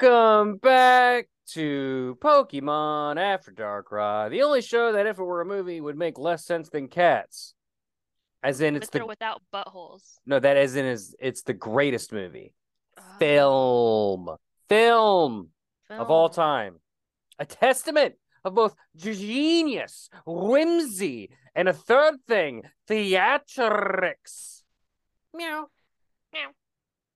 Welcome back to Pokemon After Darkrai, the only show that if it were a movie would make less sense than cats. As in, it's Mr. the without buttholes. no, that as in is it's the greatest movie, Oh, film, film of all time, a testament of both genius, whimsy, and a third thing, theatrics. Meow. Meow.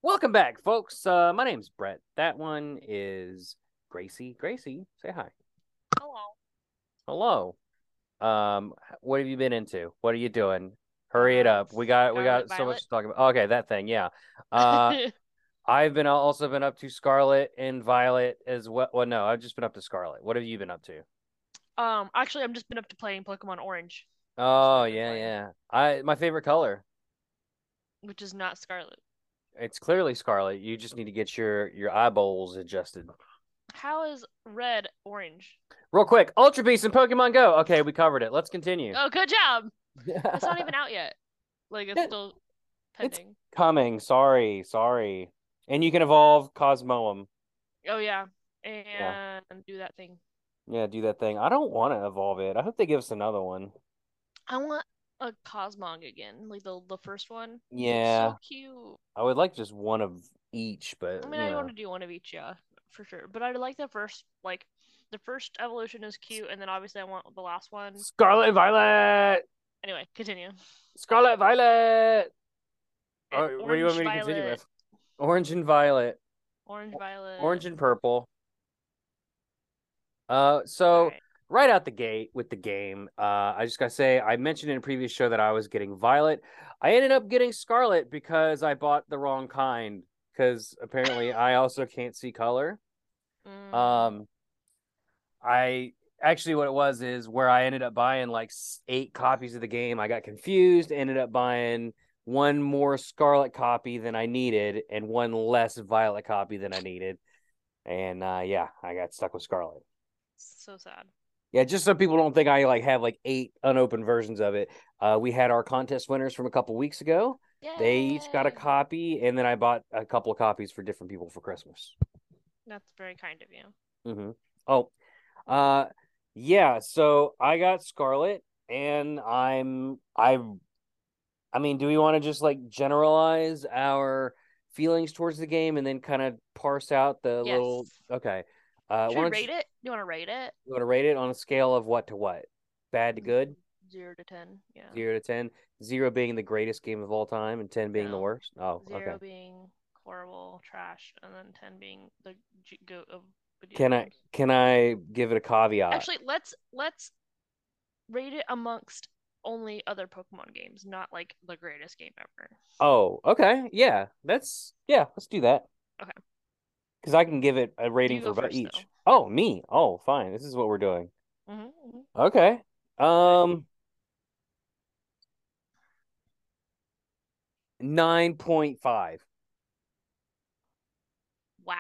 Welcome back, folks. Uh, my name's Bret. That one is Gracie. Gracie, say hi. Hello. Hello. Um, what have you been into? What are you doing? Hurry it Uh, up. We got we got Scarlet so much to talk about. Okay, that thing, yeah. Uh, I've been also been up to Scarlet and Violet as well. Well, no, I've just been up to Scarlet. What have you been up to? um, actually, I've just been up to playing Pokemon Orange, Oh yeah, yeah. I my favorite color. which is not Scarlet. It's clearly Scarlet. You just need to get your your eyeballs adjusted. How is Red Orange? Real quick, Ultra Beast and Pokemon Go. Okay, we covered it. Let's continue. Oh, good job. It's not even out yet. Like it's Yeah. still It's- coming. Sorry, sorry. And you can evolve Cosmoem. Oh yeah, and do that thing. Yeah, do that thing. I don't want to evolve it. I hope they give us another one. I want a Cosmog again, like the the first one. Yeah, so cute. I would like just one of each, but I mean, I know. want to do one of each, yeah, for sure. But I like the first, like, the first evolution is cute, and then obviously I want the last one. Scarlet and Violet. Anyway, continue. Scarlet Violet. What do you want me to continue with? Orange and violet. Orange, violet. Orange and purple. Uh, so. Right out the gate with the game, uh, I just gotta say, I mentioned in a previous show that I was getting violet. I ended up getting scarlet because I bought the wrong kind. Because apparently I also can't see color. Mm, Um, I actually what it was is where I ended up buying like eight copies of the game. I got confused, ended up buying one more Scarlet copy than I needed and one less Violet copy than I needed. And uh, yeah, I got stuck with Scarlet. so sad. Yeah, just so people don't think I like have like eight unopened versions of it. Uh, we had our contest winners from a couple weeks ago. They each got a copy, and then I bought a couple of copies for different people for Christmas. That's very kind of you. Mm-hmm. Oh, uh, yeah. So I got Scarlet, and I'm I. I mean, do we want to just like generalize our feelings towards the game and then kind of parse out the Yes. little? Okay. Uh, Should we rate you, it? You want to rate it? you want to rate it on a scale of what to what? Bad to good. Zero to ten. Yeah. Zero to ten. Zero being the greatest game of all time, and ten being the worst. Oh, Zero okay. being horrible, trash, and then ten being the goat of Can I can I give it a caveat? Actually, let's let's rate it amongst only other Pokemon games, not like the greatest game ever. Oh, okay. Yeah, that's yeah. Let's do that. Okay. Because I can give it a rating for first, each. Oh, me. Oh, fine. This is what we're doing. hmm Okay. Um. Nine point five. Wow.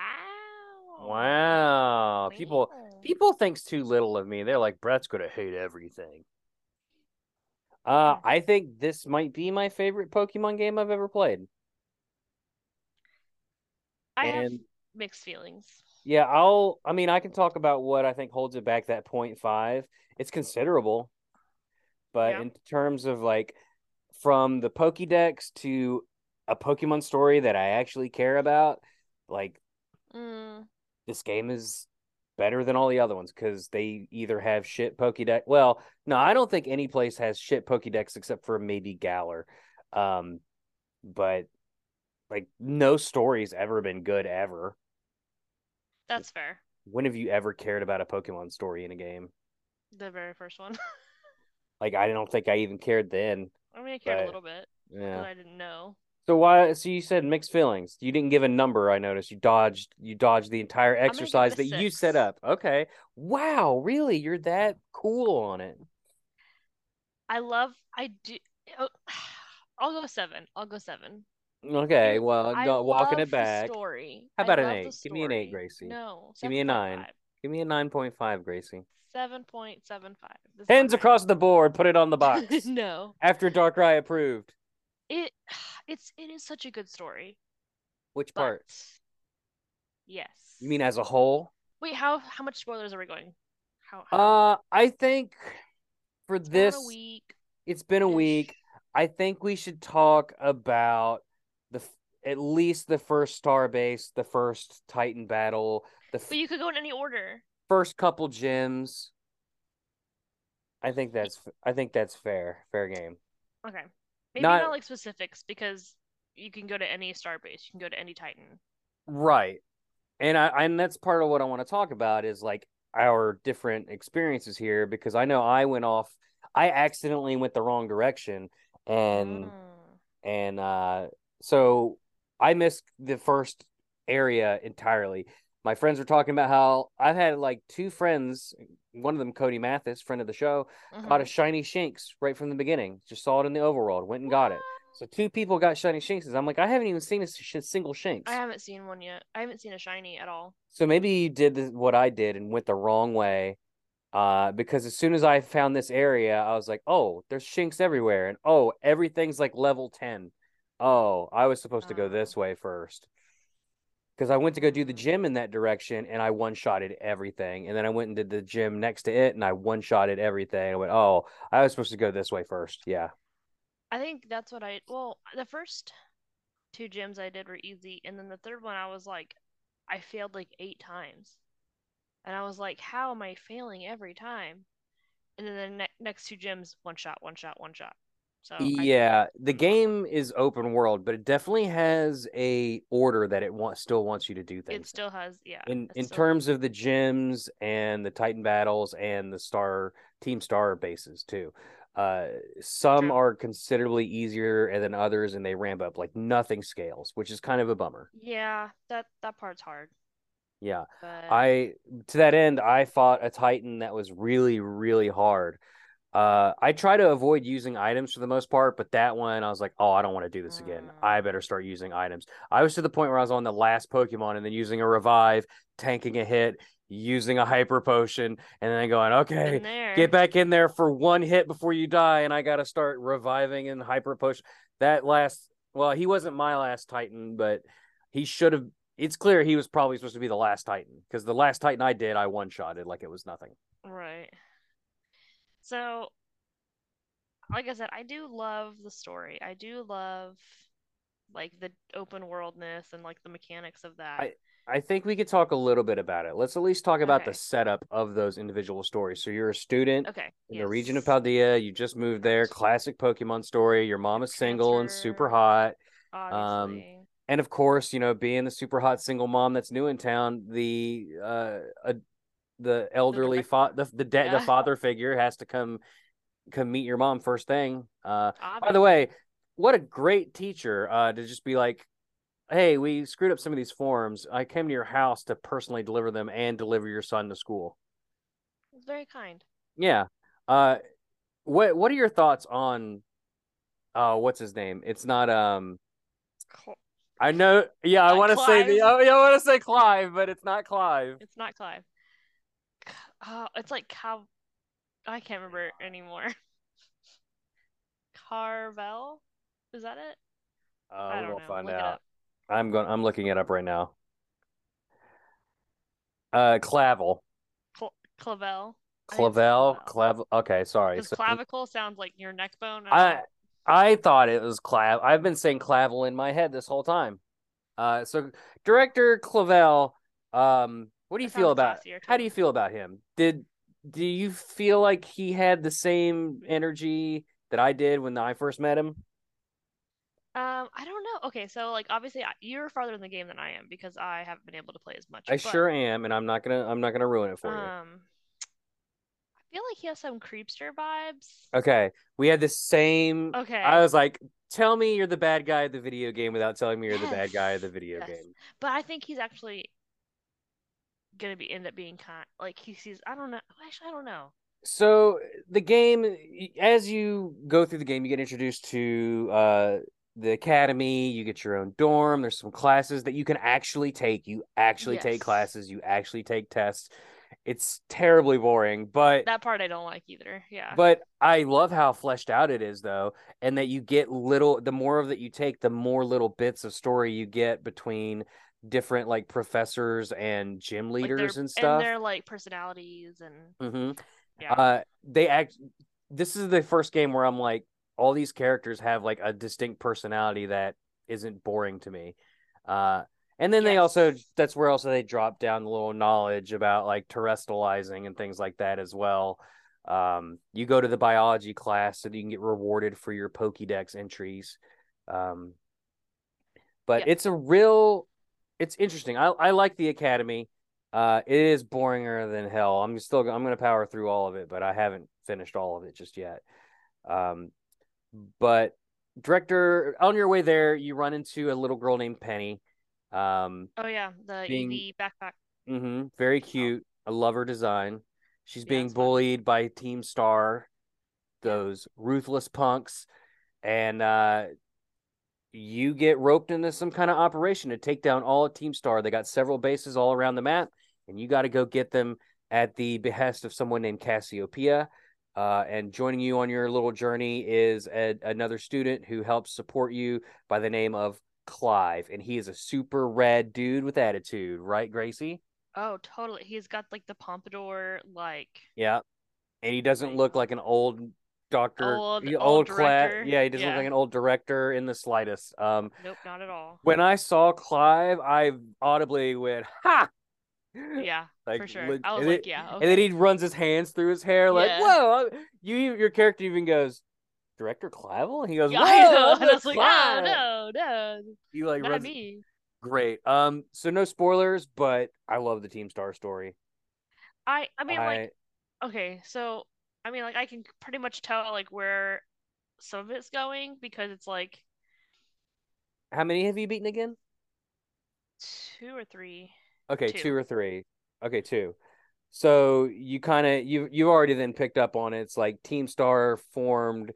Wow. People people thinks too little of me. They're like, Bret's gonna hate everything. Uh. I think this might be my favorite Pokemon game I've ever played. I have and- mixed feelings. Yeah, I'll. I mean, I can talk about what I think holds it back. That point five, it's considerable, but Yeah. in terms of like from the Pokédex to a Pokemon story that I actually care about, like Mm, this game is better than all the other ones because they either have shit Pokédex. Well, no, I don't think any place has shit Pokédex except for maybe Galar. Um, but like no story's ever been good ever. that's fair. When have you ever cared about a Pokemon story in a game? The very first one. Like I don't think I even cared then. I mean, I cared But- a little bit, but Yeah. I didn't know. So why? So you said mixed feelings. You didn't give a number. I noticed you dodged. You dodged the entire exercise that a you set up. Okay. Wow. Really? You're that cool on it. I love. I do. oh, I'll go seven. I'll go seven. Okay. Well, I no, walking it back. Story. How I about an eight? Give me an eight. Gracie. No. Give me a nine. 7.5. Give me a nine point five, Gracie. Seven point seven five. Hands across the board. Put it on the box. no. After Darkrai approved. It. It's. It is such a good story. Which But part? Yes. You mean as a whole? Wait, how how much spoilers are we going? How, how Uh, I think for it's been this, a week. it's been a week. I think we should talk about the at least the first star base, the first Titan battle, the f- But you could go in any order. first couple gyms. I think that's I think that's fair, fair game. Okay. Maybe Not- not, like specifics because you can go to any star base. You can go to any Titan. Right. And I and that's part of what I want to talk about is like our different experiences here because I know I went off I accidentally went the wrong direction and Mm. and uh so I missed the first area entirely. My friends were talking about how I've had like two friends, one of them Cody Mathis, friend of the show, got a shiny Shinx right from the beginning. Just saw it in the overworld, went and got it. So two people got shiny Shinxes. I'm like, I haven't even seen a sh- single Shinx. I haven't seen one yet. I haven't seen a shiny at all. So maybe you did what I did and went the wrong way. Uh, because as soon as I found this area, I was like, oh, there's Shinx everywhere. And oh, everything's like level 10. Oh, I was supposed to go Oh. this way first. Because I went to go do the gym in that direction and I one shotted everything. And then I went and did the gym next to it and I one shotted everything. I went, oh, I was supposed to go this way first. Yeah. I think that's what I. Well, the first two gyms I did were easy, and then the third one I was like, I failed like eight times, and I was like, how am I failing every time? And then the ne- next two gyms, one shot, one shot, one shot. So I- Yeah, the game is open world, but it definitely has a order that it wants still wants you to do things. it still has yeah. in in terms of the gyms and the Titan battles and the star team star bases too. Uh, some True. are considerably easier than others, and they ramp up like nothing scales, which is kind of a bummer. Yeah, that that part's hard, Yeah, but I to that end, I fought a Titan that was really really hard. Uh, I try to avoid using items for the most part, but that one I was like, oh, I don't want to do this again. Mm. I better start using items. I was to the point where I was on the last Pokemon and then using a revive, tanking a hit, using a hyper potion, and then going, okay, get back in there for one hit before you die, and I got to start reviving and hyper potion. That last, well, he wasn't my last Titan, but he should have. It's clear he was probably supposed to be the last Titan because the last Titan I did, I one shotted like it was nothing. Right. So, like I said, I do love the story. I do love like the open worldness and like the mechanics of that. I I think we could talk a little bit about it. Let's at least talk about the setup of those individual stories. So you're a student Okay. in the region of yes. Paldea. You just moved there. Classic Pokemon story. Your mom is single and super hot. Obviously. and of course, you know, being the super hot single mom that's new in town, the uh, uh the elderly fa- the the, da- the father figure has to come come meet your mom first thing. Uh, by the way, what a great teacher uh to just be like, hey, we screwed up some of these forms. I came to your house to personally deliver them and deliver your son to school. It's very kind. Yeah. Uh, what what are your thoughts on? Uh, what's his name? It's not um. I know. Yeah, I Uh, want to say the. Oh, yeah, I want to say Clive, but it's not Clive. It's not Clive. Oh, it's like Cal. I can't remember anymore. Carvel? Is that it? Uh, I don't gonna know. find Look out. I'm going. I'm looking it up right now. Uh, Clavell, Cl- Clavell. I think it's Clavell, Clavell. Okay, sorry. So clavicle sounds like your neck bone. I I thought it was Clav. I've been saying Clavell in my head this whole time. Uh, so director Clavell, um, what do you feel about? How do you feel about him? Did do you feel like he had the same energy that I did when I first met him? Um, I don't know. Okay, so like obviously you're farther in the game than I am because I haven't been able to play as much. I but, sure am, and I'm not gonna I'm not gonna ruin it for you. Um, I feel like he has some creepster vibes. Okay, we had the same. Okay. I was like, tell me you're the bad guy of the video game without telling me you're the bad guy of the video yes. game. But I think he's actually gonna be end up being kind. Like he sees. I don't know. Actually, I don't know. So the game, as you go through the game, you get introduced to uh, the academy. You get your own dorm. There's some classes that you can actually take. You actually take classes. You actually take tests. It's terribly boring, but That part I don't like either. Yeah. but I love how fleshed out it is, though, and that you get little. The more of that you take, the more little bits of story you get between different like professors and gym leaders their and stuff. and their like personalities and hmm yeah. Uh, they act. This is the first game where I'm like, all these characters have like a distinct personality that isn't boring to me. Uh, and then they also that's where also they drop down a little knowledge about like terastallizing and things like that as well. Um, you go to the biology class so that you can get rewarded for your Pokédex entries. Um, but Yeah. it's a real, it's interesting. I I like the Academy. Uh, it is boringer than hell. I'm still I'm gonna power through all of it, but I haven't finished all of it just yet. Um, but director, on your way there, you run into a little girl named Penny. Um, oh yeah, the being- Eevee backpack. hmm very cute. I love her design. She's Yeah, being fun. bullied by Team Star, those ruthless punks, and uh, you get roped into some kind of operation to take down all of Team Star. They got several bases all around the map, and you got to go get them at the behest of someone named Cassiopeia. Uh, and joining you on your little journey is a, another student who helps support you by the name of Clive, and he is a super rad dude with attitude, right, Gracie? Oh, totally. He's got like the pompadour, like Yeah, and he doesn't look like an old doctor, Old- old director. Yeah, he doesn't look like an old director in the slightest. Um, nope, not at all. when I saw Clive, I audibly went, "Ha!" Yeah, Like, for sure. I was like, it- yeah, And then he runs his hands through his hair, like, Yeah. "Whoa!" You, your character even goes, "Director Clive?" And he goes, Yeah, "Whoa!" I know. I'm And I was like, oh no, no, He like not runs. me. Great. Um. So no spoilers, but I love the Team Star story. I I mean like okay, so I mean like I can pretty much tell like where some of it's going because it's like how many have you beaten again? two or three. Okay, Two. two or three. Okay, two. So you kind of you you already then picked up on it. It's like Team Star formed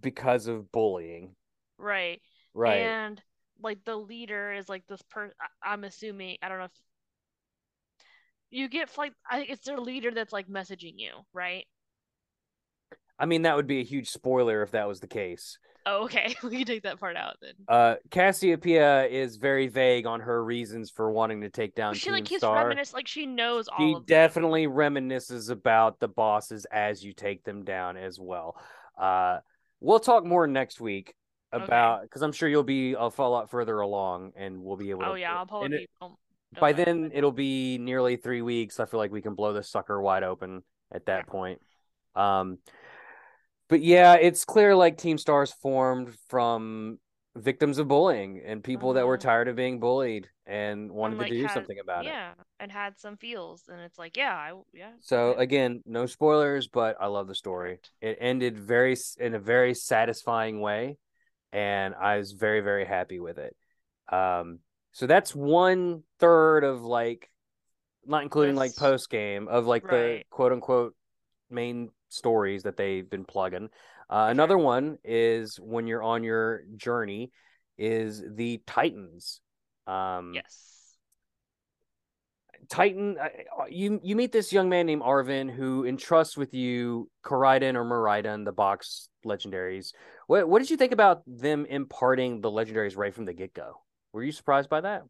because of bullying, Right. right? And like the leader is like this per I- I'm assuming I don't know if you get like I think it's their leader that's like messaging you, right? I mean, that would be a huge spoiler if that was the case. Oh, okay. We can take that part out then. Uh, Cassiopeia is very vague on her reasons for wanting to take down she like keeps Star. reminisce like she knows all She of them. definitely reminisces about the bosses as you take them down as well. Uh, we'll talk more next week about because I'm sure you'll be a lot further along and we'll be able to. Oh yeah, I'll probably it- be done by by then it'll be nearly three weeks. I feel like we can blow this sucker wide open at that Yeah. point. Um, but yeah, it's clear like Team Stars formed from victims of bullying and people that were Mhm. tired of being bullied and wanted and, like, to do had- something about it. yeah, and had some feels, and it's like, yeah, I yeah. So okay. again, no spoilers, but I love the story. It ended very in a very satisfying way, and I was very very happy with it. Um, so that's one third of like, not including like post game of like the quote unquote main stories that they've been plugging. Uh, another one is when you're on your journey is the Titans. Um, yes. Titan, uh, you you meet this young man named Arven who entrusts with you Koraidon or Miraidon, the box legendaries. What what did you think about them imparting the legendaries right from the get go? Were you surprised by that?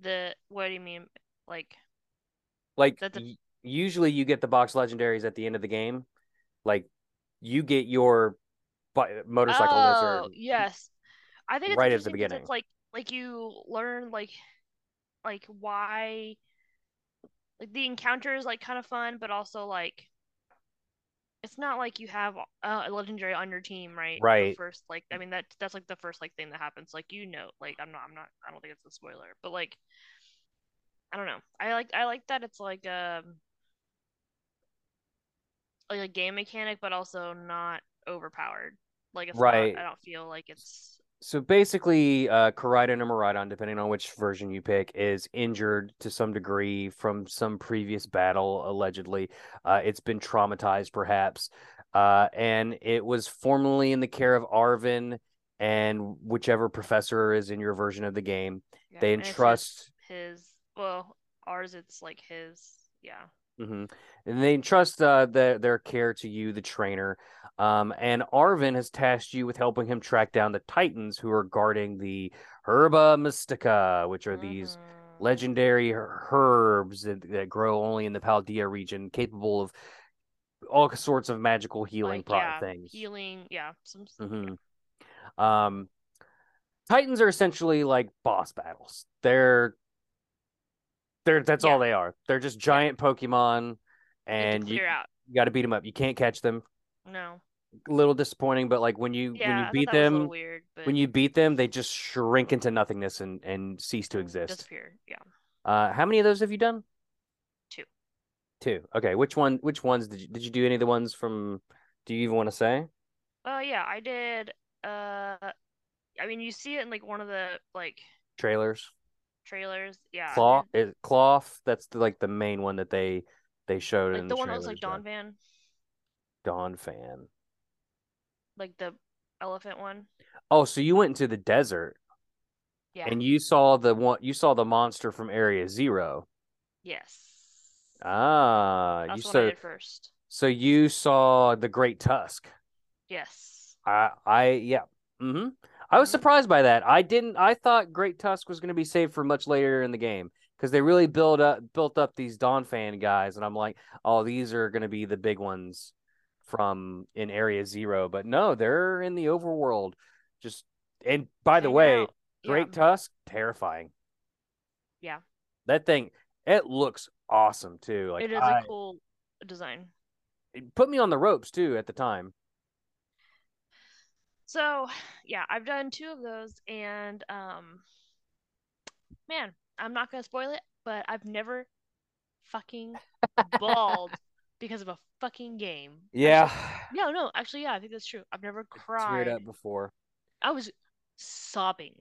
The what do you mean? Like Like y- usually you get the box legendaries at the end of the game. Like you get your motorcycle oh lizard. yes, I think it's right at the beginning. It's like like you learn like like why like the encounter is like kind of fun, but also like it's not like you have uh, a legendary on your team, right? Right. first like I mean that that's like the first like thing that happens. Like you know, like I'm not I'm not I don't think it's a spoiler, but like I don't know. I like I like that it's like um like a game mechanic, but also not overpowered. Like it's Right. not. I don't feel like it's So basically, uh, Koraidon or Miraidon, depending on which version you pick, is injured to some degree from some previous battle, allegedly. Uh, it's been traumatized, perhaps. Uh, and it was formerly in the care of Arven and whichever professor is in your version of the game. yeah, They it's his- entrust. his. Well, ours it's like his. Yeah. Hmm And they entrust uh, their their care to you, the trainer. Um, and Arven has tasked you with helping him track down the Titans who are guarding the Herba Mystica, which are these Mhm. legendary herbs that, that grow only in the Paldea region, capable of all sorts of magical healing like yeah, things. healing, yeah, some hmm Um, Titans are essentially like boss battles. They're they're that's all they are. They're just giant Pokemon, and to you, you got to beat them up. You can't catch them. No, A little disappointing, but like when you yeah, when you beat that was a little them, weird, but when you beat them, they just shrink into nothingness and and cease to exist. disappear. Yeah, Uh, how many of those have you done? Two. Two. Okay. Which one? Which ones did you did you do? Any of the ones from? Do you even want to say? Oh yeah, I did. Uh, I mean, you see it in like one of the like Trailers. Trailers. Yeah. Is Cloth. That's the, like the main one that they they showed like in the the one that was like Donphan. Dawn fan. like the elephant one. Oh, so you went into the desert Yeah. and you saw the one. You saw the monster from Area Zero. Yes. Ah, That's you so first. so you saw the Great Tusk. Yes. I I yeah. Mm-hmm. I was Mhm. surprised by that. I didn't. I thought Great Tusk was going to be saved for much later in the game because they really build up built up these Donphan guys, and I'm like, oh, these are going to be the big ones from in Area Zero. But no, they're in the overworld. Just and by the way. Great Yeah. Tusk, terrifying. Yeah. That thing, it looks awesome too. Like it is I- a cool design. it put me on the ropes too at the time. So, yeah, I've done two of those, and um, man, I'm not gonna spoil it, but I've never fucking bawled because of a fucking game. Yeah, Actually, no, no, actually, yeah, I think that's true. I've never teared cried. up before. I was sobbing.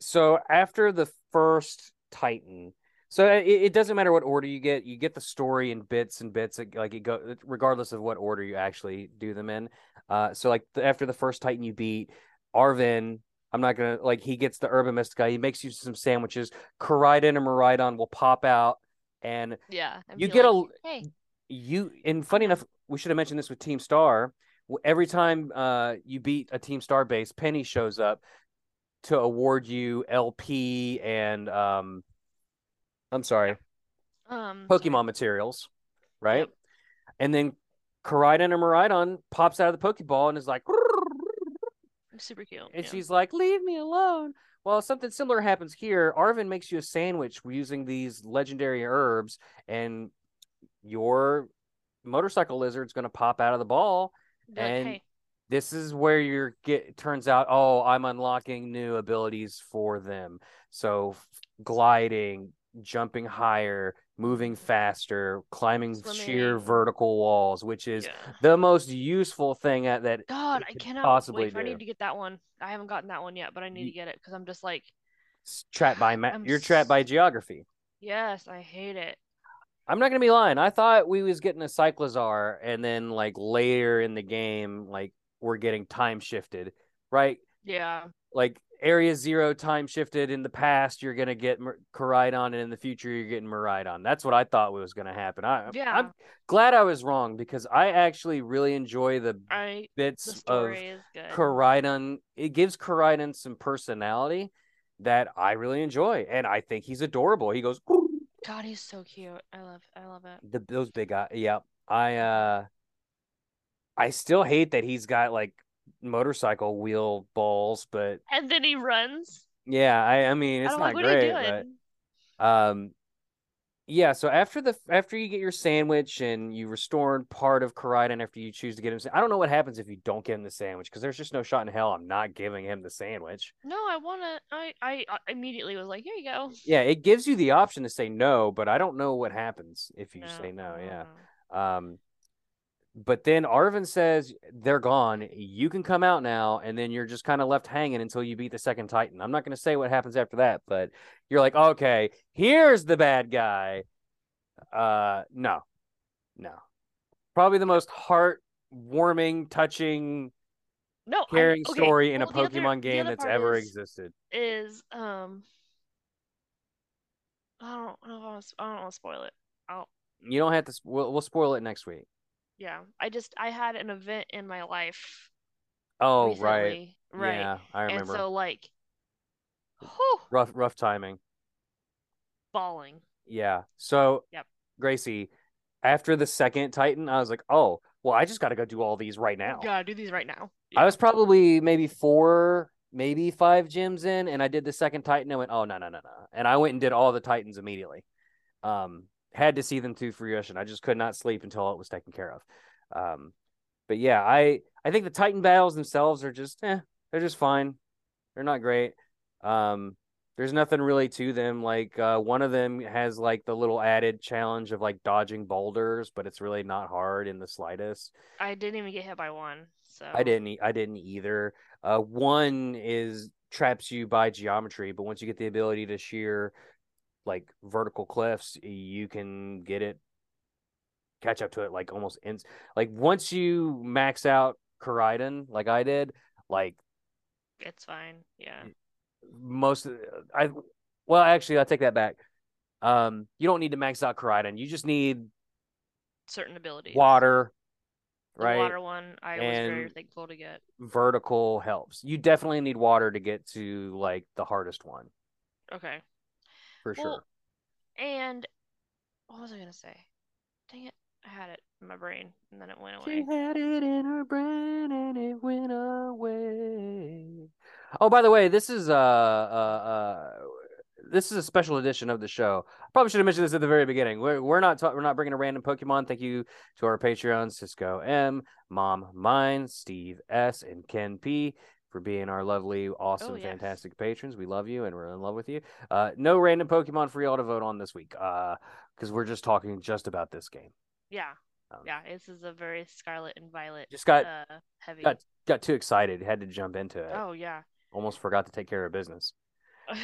so after the first Titan, so it, it doesn't matter what order you get. You get the story in bits and bits, like it go regardless of what order you actually do them in. Uh, so like the, after the first Titan you beat, Arven. I'm not gonna like he gets the Herba Mystica. He makes you some sandwiches. Koraidon and Miraidon will pop out, and Yeah, and You get a- hey, you and funny enough, we should have mentioned this with Team Star. Every time uh you beat a Team Star base, Penny shows up to award you LP and um I'm sorry, um, Pokemon materials, right? Yep. And then Koraidon or Miraidon pops out of the Pokeball and is like super cute. and yeah. she's like, "Leave me alone." Well, something similar happens here. Arven makes you a sandwich using these legendary herbs, and your motorcycle lizard's going to pop out of the ball. Like, and hey, This is where you're get. Turns out, oh, I'm unlocking new abilities for them. So, gliding, jumping higher, moving faster, climbing sheer vertical walls, which is yeah. the most useful thing at that God, I cannot possibly wait for I need to get that one. I haven't gotten that one yet, but I need Ye- to get it because I'm just like, trapped by ma- I'm you're trapped by geography. yes, I hate it. I'm not gonna be lying. I thought we was getting a Cyclizar, and then like later in the game, like we're getting time shifted, right? Yeah, Like Area Zero time shifted in the past, you're gonna get Mer- and in the future, you're getting Miraidon. That's what I thought was gonna happen. I, Yeah. I'm glad I was wrong because I actually really enjoy the I bits the of story is good. Koraidon. It gives Koraidon some personality that I really enjoy, and I think he's adorable. He goes. God, he's so cute. I love, I love it. the those big eyes. Yeah, I uh, I still hate that he's got like motorcycle wheel balls, but And then he runs. yeah, I I mean it's I'm not like, what great, are you doing? but um, yeah. So after the after you get your sandwich and you restore part of Koraidon after you choose to get him, I don't know what happens if you don't give him the sandwich because there's just no shot in hell I'm not giving him the sandwich. No, I wanna. I, I, immediately was like, here you go. Yeah, it gives you the option to say no, but I don't know what happens if you say no. Yeah. know. Um, but then Arven says they're gone. You can come out now, and then you're just kind of left hanging until you beat the second Titan. I'm not going to say what happens after that, but you're like, okay, here's the bad guy. Uh, no, no, probably the most heart-warming, touching, No, I- caring okay, story in a well, other- Pokemon the game that's ever is- existed. Is um, I don't know if I. I don't want to spoil it. I'll You don't have to. We'll, we'll spoil it next week. Yeah, I just I had an event in my life. Oh recently, right, right. Yeah, I remember. And so like, whew, rough, rough timing. falling. Yeah. So, Yep. Gracie, after the second Titan, I was like, oh, well, I just got to go do all these right now. Gotta do these right now. I was probably maybe four, maybe five gyms in, and I did the second Titan. I went, oh no, no, no, no, and I went and did all the Titans immediately. Um, had to see them to fruition. I just could not sleep until it was taken care of. Um, but yeah, I I think the Titan battles themselves are just, eh, they're just fine. They're not great. Um, there's nothing really to them. Like uh, one of them has like the little added challenge of like dodging boulders, but it's really not hard in the slightest. I didn't even get hit by one. So I didn't. I didn't either. Uh, one is traps you by geometry, but once you get the ability to shear like vertical cliffs, you can get it, catch up to it like almost ins. Like once you max out Koraidon, like I did, like It's fine. Yeah. most I well actually I'll take that back. Um you don't need to max out Koraidon. You just need Certain abilities. water, The right? water one I was very thankful to get. Vertical helps. You definitely need water to get to like the hardest one Okay. For Well, sure. And what was I gonna say? Dang it. I had it in my brain and then it went away. She had it in her brain and it went away. Oh, by the way, this is uh uh uh this is a special edition of the show. I probably should have mentioned this at the very beginning. We're we're not ta- we're not bringing a random Pokemon. Thank you to our Patreon, Cisco M, Mom Mine, Steve S, and Ken P for being our lovely, awesome, Oh, yes. fantastic patrons. We love you and we're in love with you. Uh, no random Pokemon for y'all to vote on this week. Uh, because we're just talking just about this game. Yeah. Um, Yeah. This is a very Scarlet and Violet Just got uh heavy. got got too excited, had to jump into it. Oh yeah. Almost forgot to take care of business.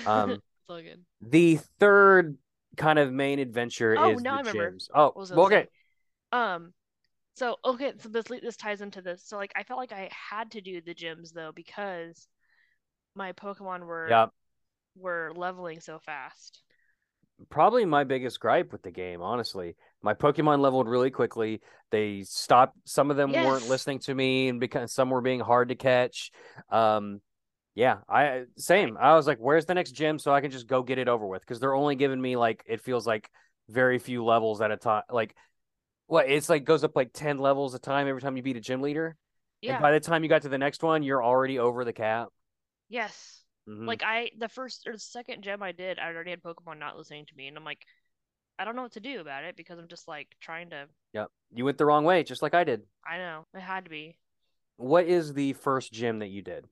Um, it's all good. The third kind of main adventure Oh, is now the I remember. gyms. Oh, What was I well, okay. Um, so okay, so this this ties into this. So like, I felt like I had to do the gyms though because my Pokemon were Yeah, were leveling so fast. probably my biggest gripe with the game, honestly. My Pokemon leveled really quickly. They stopped. Some of them weren't listening to me, and because some were being hard to catch. Um, yeah, I same. I was like, "Where's the next gym?" So I can just go get it over with because they're only giving me like it feels like very few levels at a time. Like, what? It's like goes up like ten levels a time every time you beat a gym leader. Yeah. And by the time you got to the next one, you're already over the cap. yes. Mhm. Like I, the first or the second gym I did, I already had Pokemon not listening to me, and I'm like, I don't know what to do about it because I'm just like trying to. Yep. You went the wrong way, just like I did. I know it had to be What is the first gym that you did?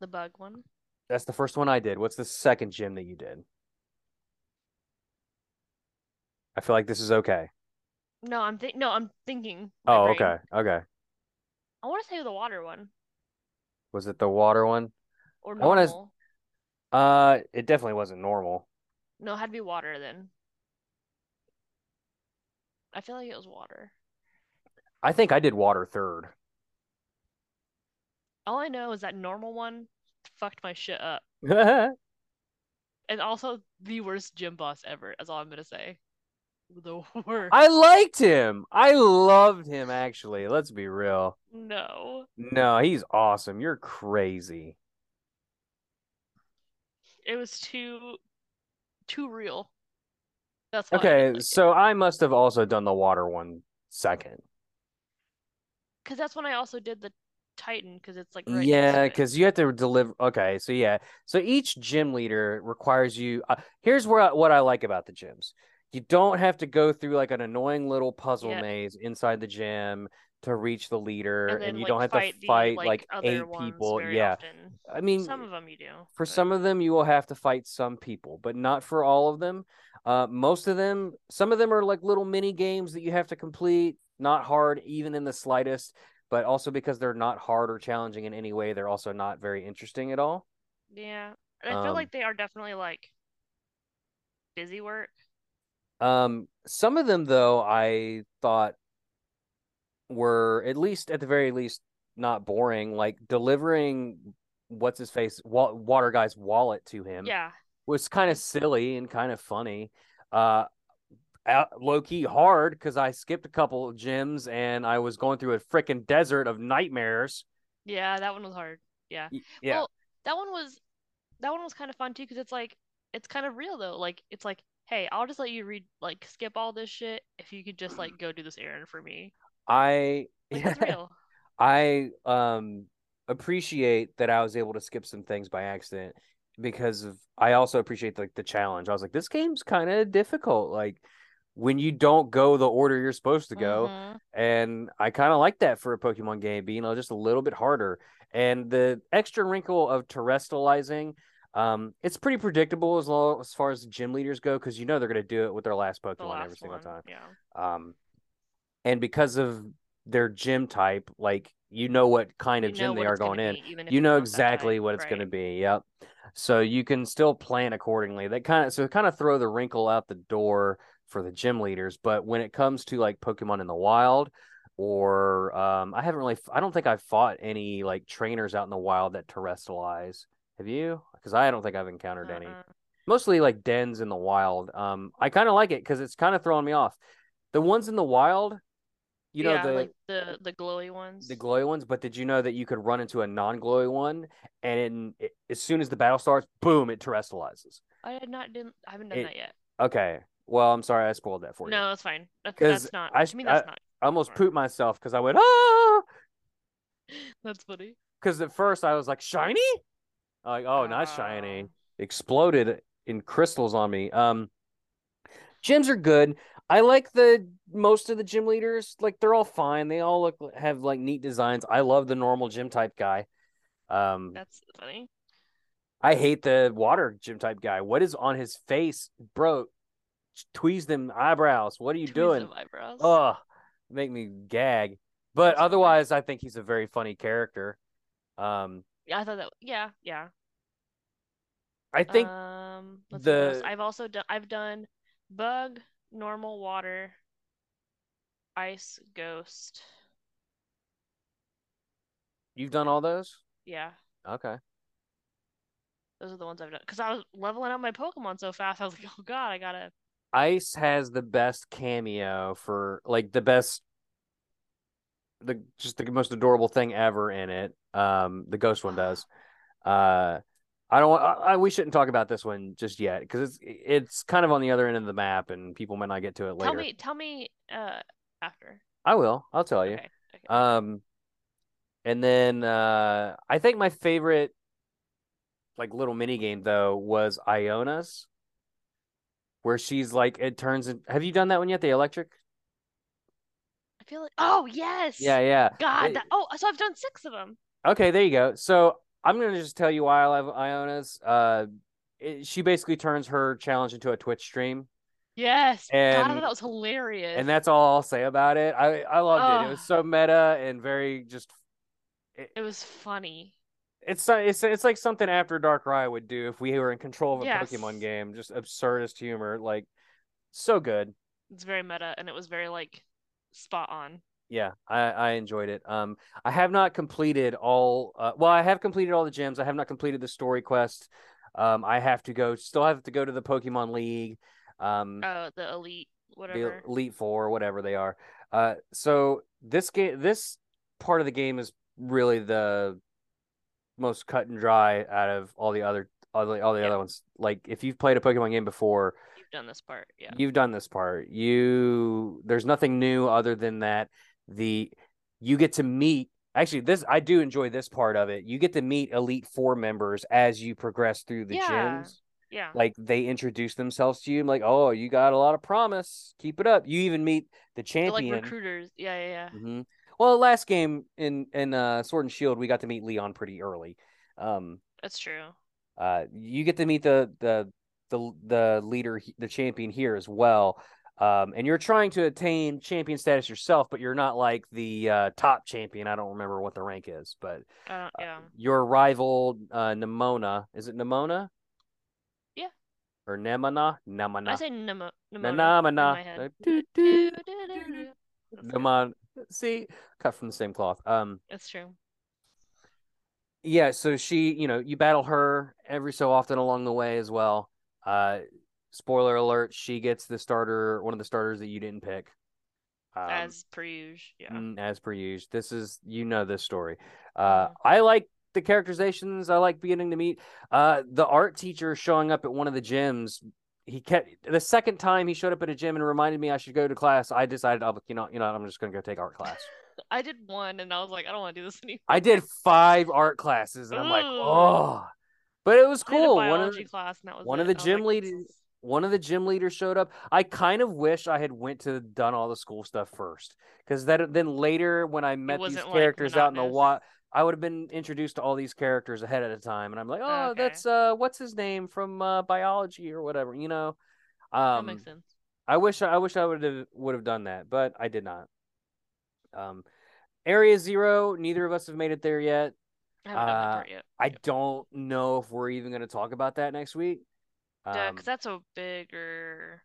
the bug one. That's the first one I did. What's the second gym that you did? I feel like this is okay. No, I'm think no, I'm thinking. Oh, brain. okay. Okay. I want to say the water one Was it the water one? or I wanna normal. Uh, it definitely wasn't normal. No, it had to be water then. I feel like it was water. I think I did water third. All I know is that normal one fucked my shit up. And also the worst gym boss ever. That's all I'm gonna say. The worst. I liked him. I loved him actually. Let's be real. No. No, he's awesome. You're crazy. It was too too real. That's why I Okay, didn't it. so I must have also done the water one second. Cause that's when I also did the Titan, because it's like right Yeah, next to it. because you have to deliver. Okay, so yeah, so each gym leader requires you. Uh, here's where I, what I like about the gyms: you don't have to go through like an annoying little puzzle Yep. maze inside the gym to reach the leader, and and, you like don't have fight to the fight like, like other eight people. Yeah, often. I mean, Some of them you do. for but- some of them you will have to fight some people but not for all of them uh most of them some of them are like little mini games that you have to complete not hard even in the slightest but also because they're not hard or challenging in any way they're also not very interesting at all Yeah. And I feel Um, like they are definitely like busy work. Um some of them though i thought were at least at the very least not boring like delivering what's his face wa- water guy's wallet to him Yeah. was kind of silly and kind of funny. Uh, low key hard because I skipped a couple of gyms and I was going through a freaking desert of nightmares. Yeah, that one was hard. Yeah. Yeah, Well, that one was that one was kind of fun too because it's like it's kind of real though. Like it's like, hey, I'll just let you read like skip all this shit if you could just like go do this errand for me. I Like it's real. I um appreciate that I was able to skip some things by accident because of I also appreciate like the challenge. I was like, this game's kind of difficult. Like when you don't go the order you're supposed to go. Mhm. And I kind of like that for a Pokemon game, being just a little bit harder. And the extra wrinkle of terastallizing, um, it's pretty predictable as long as far as the gym leaders go, because you know they're gonna do it with their last The Pokemon every single one. time. Yeah. Um, and because of their gym type, like you know what kind of You gym they are gonna in. be, You know exactly type, what it's going to be. Yep. So you can still plan accordingly. That kind of so kind of throw the wrinkle out the door for the gym leaders. But when it comes to like Pokemon in the wild, or um, I haven't really, I don't think I've fought any like trainers out in the wild that terastallize. Have you? Because I don't think I've encountered any mostly like dens in the wild. Um, I kind of like it because it's kind of throwing me off. The ones in the wild, you know, the like the the glowy ones. the glowy ones, but did you know that you could run into a non-glowy one, and in, it, as soon as the battle starts, boom, it terastallizes. I had not didn't I haven't done It- that yet. Okay, well, I'm sorry I spoiled that for you. No, that's fine. That's that's not. I- to me, that's not. I almost pooped myself because I went ah, That's funny. because at first I was like shiny, like oh, not shiny. Uh, exploded in crystals on me. Um, gyms are good. I like the most of the gym leaders. Like they're all fine. They all look have like neat designs. I love the normal gym type guy. Um, That's funny. I hate the water gym type guy. What is on his face, bro? Tweeze them eyebrows. What are you Tweeze doing? eyebrows. Ugh, make me gag. But That's funny. otherwise, I think he's a very funny character. Um, I thought that. Yeah, yeah. I think um, let's see the- I've also done. I've done bug, normal water, ice, ghost. you've done all those. Yeah, Okay. those are the ones I've done. Because I was leveling up my Pokemon so fast, I was like, oh god, I gotta. Ice has the best cameo for like the best the just the most adorable thing ever in it. Um the ghost one does. Uh I don't want I, I- we shouldn't talk about this one just yet because it's it's kind of on the other end of the map and people might not get to it later. Tell me, tell me, uh, after. I will. I'll tell you. Okay. Okay. Um and then uh I think my favorite like little mini game though was Iono's where she's like it turns in have you done that one yet the electric I feel like. Oh yes. yeah yeah God. It- that... Oh, so I've done six of them. Okay, there you go. So I'm gonna just tell you why I love Iono's. Uh, it, she basically turns her challenge into a Twitch stream, Yes. God, And- thought that was hilarious. and that's all I'll say about it. I I loved it. It was so meta and very just. it was funny. It's it's it's like something After Darkrai would do if we were in control of a Yes. Pokemon game. Just absurdist humor, like so good. It's very meta, and it was very like spot on. Yeah, I, I enjoyed it. Um, I have not completed all. Uh, well, I have completed all the gyms. I have not completed the story quest. Um, I have to go. Still have to go to the Pokemon League. Um, Oh, the elite, the whatever. Elite Four, whatever they are. Uh, so this game, this part of the game is really the most cut and dry out of all the other all the, all the Yeah. other ones. Like if you've played a Pokemon game before, done this part, yeah. You've done this part. You there's nothing new other than that the you get to meet actually this I do enjoy this part of it. You get to meet Elite 4 members as you progress through the Yeah. gyms. Yeah. Like they introduce themselves to you like, "Oh, you got a lot of promise. Keep it up." You even meet the They're like champion. recruiters. Yeah, yeah, yeah. hmm Well, last game in in uh, Sword and Shield, we got to meet Leon pretty early. Um That's true. uh, you get to meet the the the the leader, the champion here as well. Um, and you're trying to attain champion status yourself, but you're not like the uh, top champion. I don't remember what the rank is, but uh, yeah. your rival uh, Nemona, is it Nemona? Yeah. Or Nemona? Nemona. I say Nemo, Nemona Nemona. my head. Uh, doo, doo, Do-do-do-do. That's good. Nemon. See, cut from the same cloth. Um, That's true. yeah so she you know you battle her every so often along the way as well uh spoiler alert, she gets the starter, one of the starters that you didn't pick. Um, as per usual, yeah. Mm, as per usual, this is you know this story. Uh, mm-hmm. I like the characterizations. I like beginning to meet uh, the art teacher showing up at one of the gyms. He kept the second time he showed up at a gym and reminded me I should go to class. I decided, oh, you know, you know, I'm just gonna go take art class. I did one, and I was like, I don't want to do this anymore. I did five art classes, and I'm like, oh. But it was cool. one of the, class, one it. of the gym like, leaders, one of the gym leaders showed up. I kind of wish I had went to done all the school stuff first, because that then later when I met these characters like out in the wild, I would have been introduced to all these characters ahead of the time, and I'm like, oh, okay. that's uh, what's his name from uh, biology or whatever, you know. Um, that makes sense. I wish I wish I would have would have done that, but I did not. Um, Area Zero, neither of us have made it there yet. I haven't uh, yet. I don't know if we're even going to talk about that next week. Yeah, because um, that's a bigger.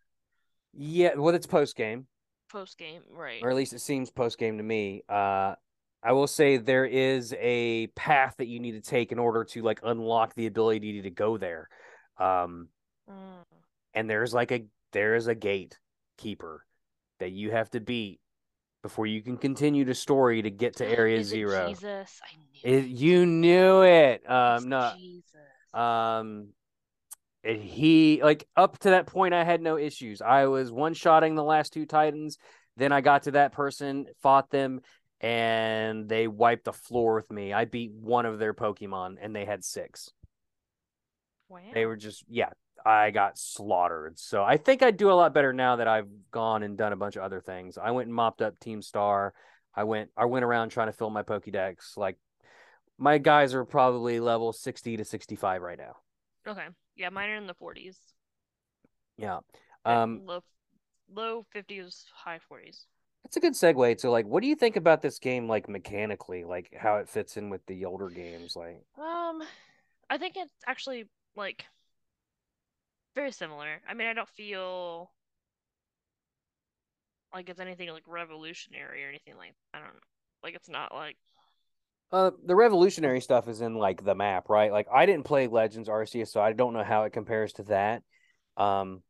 Yeah, well, it's post game. Post game, right? Or at least it seems post game to me. Uh, I will say there is a path that you need to take in order to like unlock the ability to go there. Um, mm. and there's like a there is a gate keeper that you have to beat before you can continue the story to get to Area Zero. Jesus, I knew it, You knew it. Um, no, Jesus. Um, he like up to that point, I had no issues. I was one shotting the last two Titans. Then I got to that person, fought them, and they wiped the floor with me. I beat one of their Pokemon, and they had six. Wow. They were just yeah, I got slaughtered. So I think I do a lot better now that I've gone and done a bunch of other things. I went and mopped up Team Star. I went I went around trying to fill my Pokédex. Like my guys are probably level 60 to 65 right now. Okay. Yeah, mine are in the 40s. Yeah. Um low low 50s, high 40s. That's a good segue to like what do you think about this game like mechanically, like how it fits in with the older games like? Um I think it's actually like very similar. I mean, I don't feel like it's anything like revolutionary or anything like I don't know. Like it's not like uh the revolutionary stuff is in like the map, right? Like I didn't play Legends Arceus, so I don't know how it compares to that. Um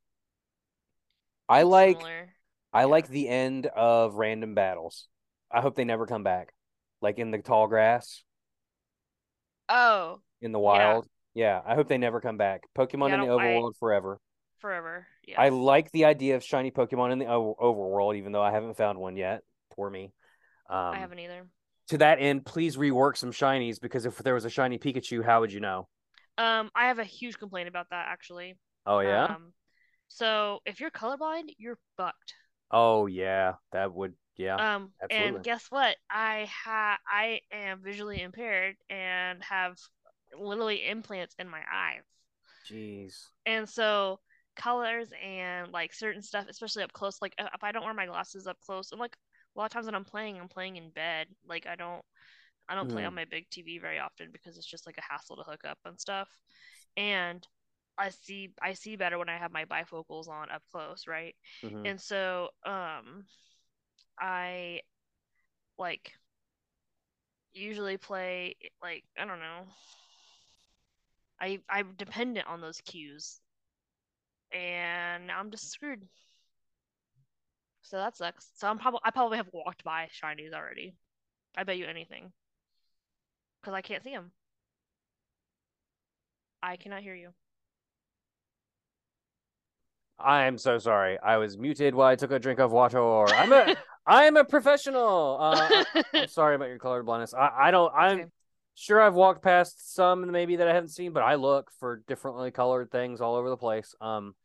I like similar. I yeah. like the end of random battles. I hope they never come back. Like in the tall grass. Oh. In the wild. Yeah, I hope they never come back. Pokemon yeah, in the overworld I, forever. Forever. Yeah. I like the idea of shiny Pokemon in the overworld, even though I haven't found one yet. Poor me. Um, I haven't either. To that end, please rework some shinies because if there was a shiny Pikachu, how would you know? Um, I have a huge complaint about that actually. Oh yeah. Um, so if you're colorblind, you're fucked. Oh yeah, that would yeah. Um, absolutely. and guess what? I ha I am visually impaired and have literally implants in my eyes. Jeez. And so colors and like certain stuff, especially up close, like if I don't wear my glasses up close, and like a lot of times when I'm playing, I'm playing in bed. Like I don't I don't mm. play on my big TV very often because it's just like a hassle to hook up and stuff. And I see I see better when I have my bifocals on up close, right? Mm-hmm. And so um I like usually play like I don't know I I'm dependent on those cues, and now I'm just screwed. So that sucks. So I'm probably I probably have walked by shinies already. I bet you anything, because I can't see them. I cannot hear you. I am so sorry. I was muted while I took a drink of water. I'm a I am a professional. Uh, I'm sorry about your color blindness. I, I don't. I'm. Okay sure I've walked past some maybe that I haven't seen, but I look for differently colored things all over the place. Um,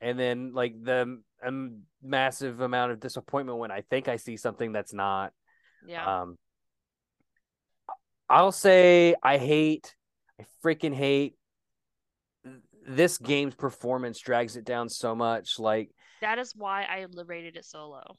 and then like the um, massive amount of disappointment when I think I see something that's not. Yeah. Um, I'll say I hate, I freaking hate this game's performance drags it down so much. Like that is why I rated it so low.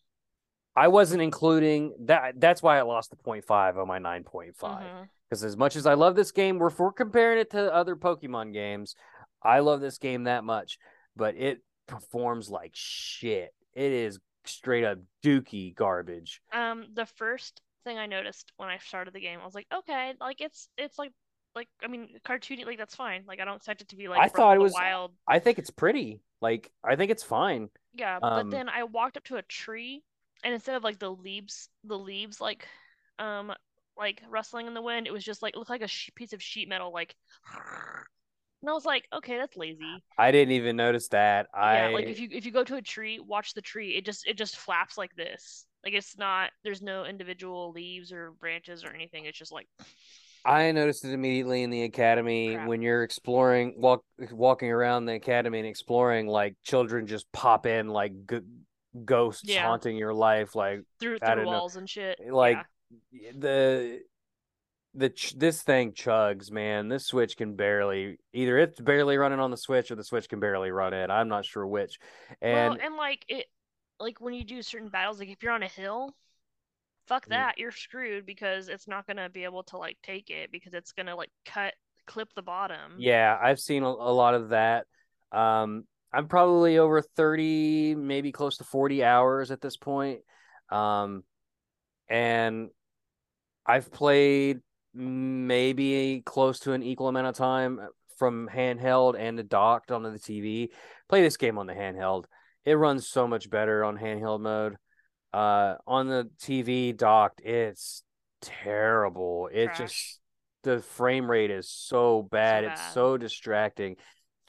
I wasn't including that. That's why I lost the 0.5 on my 9.5. Mm-hmm. Because as much as I love this game, if we're comparing it to other Pokemon games, I love this game that much, but it performs like shit. It is straight up dookie garbage. Um, the first thing I noticed when I started the game, I was like, okay, like it's it's like like I mean cartoony like that's fine. Like I don't expect it to be like I thought it was- wild. I think it's pretty. Like I think it's fine. Yeah, um, but then I walked up to a tree and instead of like the leaves the leaves like um like rustling in the wind, it was just like it looked like a sh- piece of sheet metal like and I was like, okay, that's lazy. I didn't even notice that. I Yeah, like if you if you go to a tree, watch the tree. It just it just flaps like this. Like it's not there's no individual leaves or branches or anything. It's just like I noticed it immediately in the academy Crap. when you're exploring, walk, walking around the academy and exploring. Like children just pop in like g- ghosts Yeah. haunting your life. Like through through don't know. walls and shit. like yeah. the the ch- this thing chugs, man. This switch can barely either it's barely running on the switch or the switch can barely run it. I'm not sure which. And well, and like it, like when you do certain battles, like if you're on a hill, fuck Mm. that, you're screwed because it's not gonna be able to like take it because it's gonna like cut, clip the bottom. Yeah, I've seen a, a lot of that. Um, I'm probably over 30, maybe close to 40 hours at this point. Um, and I've played maybe close to an equal amount of time from handheld and docked onto the TV. Play this game on the handheld. It runs so much better on handheld mode. Uh, on the TV docked, it's terrible. It Trash. just the frame rate is so bad. It's bad. so distracting.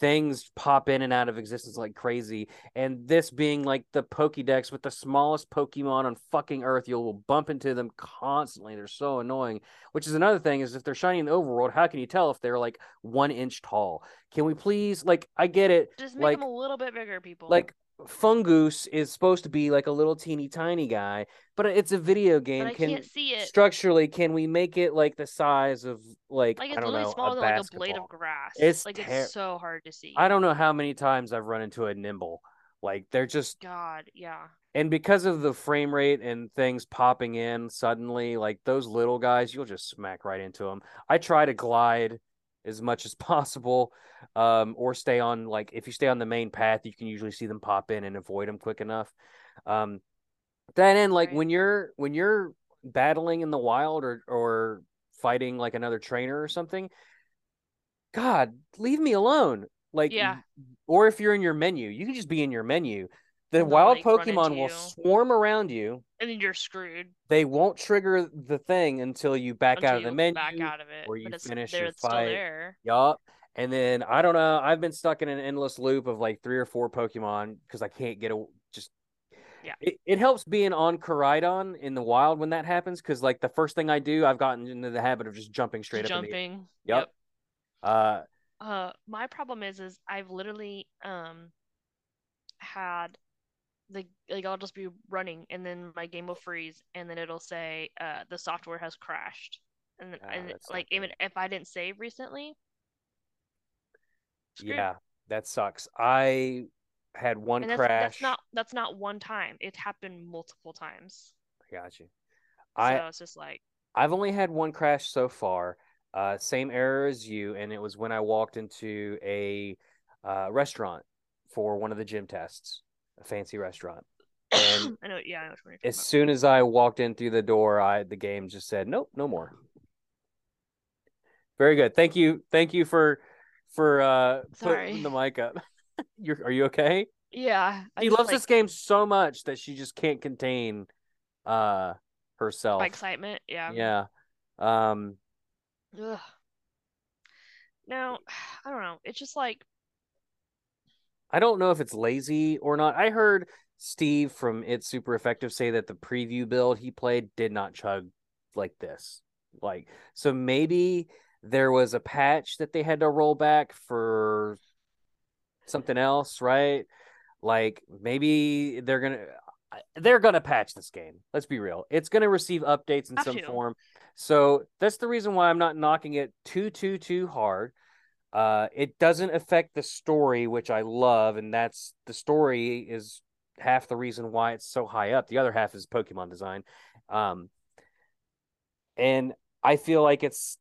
Things pop in and out of existence like crazy. And this being like the Pokédex with the smallest Pokemon on fucking Earth, you'll bump into them constantly. They're so annoying. Which is another thing is if they're shiny in the overworld, how can you tell if they're like one inch tall? Can we please like I get it. Just make like them a little bit bigger, people. like Fungoose is supposed to be like a little teeny tiny guy, but it's a video game. can can't see it. structurally can we make it like the size of like, Like I don't know smaller a than like a blade of grass. It's like ter- it's so hard to see. I don't know how many times I've run into a Nymble. Like they're just God, yeah. and because of the frame rate and things popping in suddenly, like those little guys, you'll just smack right into them. I try to glide as much as possible, um, or stay on like if you stay on the main path, you can usually see them pop in and avoid them quick enough. Um, that end, like Right. when you're when you're battling in the wild or or fighting like another trainer or something, God, leave me alone. Like, Yeah. or if you're in your menu, you can just be in your menu. The wild like, Pokemon will swarm around you. And then you're screwed. They won't trigger the thing until you back until out of the menu. back out of it. or you finish your fight. Yup. And then I don't know. I've been stuck in an endless loop of like three or four Pokemon because I can't get a just. Yeah. It, it helps being on Koraidon in the wild when that happens because like the first thing I do, I've gotten into the habit of just jumping straight Just up. Jumping. Yep. uh, Uh, my problem is, is I've literally um had the like I'll just be running and then my game will freeze and then it'll say uh the software has crashed and then Ah, and like even if I didn't save recently, screwed. yeah, that sucks. I had one that's crash. that's not that's not one time. It happened multiple times. I got you. I so it's just like I've only had one crash so far. Uh, same error as you, and it was when I walked into a uh, restaurant for one of the gym tests, a fancy restaurant. And I know yeah I know as talking soon as I walked in through the door, I the game just said, "Nope, no more." Very good. Thank you. Thank you for for uh Sorry. putting the mic up. You're are you okay? about. Yeah, I just, loves like, this game so much that she just can't contain uh herself. excitement. Yeah. Yeah. Um Ugh. Now, I don't know. It's just like I don't know if it's lazy or not. I heard Steve from It's Super Effective say that the preview build he played did not chug like this. Like so maybe there was a patch that they had to roll back for something else, right? Like maybe they're going to uh, they're going to patch this game. Let's be real. It's going to receive updates in some form. So that's the reason why I'm not knocking it too too too hard. Uh, it doesn't affect the story, which I love, and that's the story is half the reason why it's so high up. The other half is Pokemon design. Um, and I feel like it's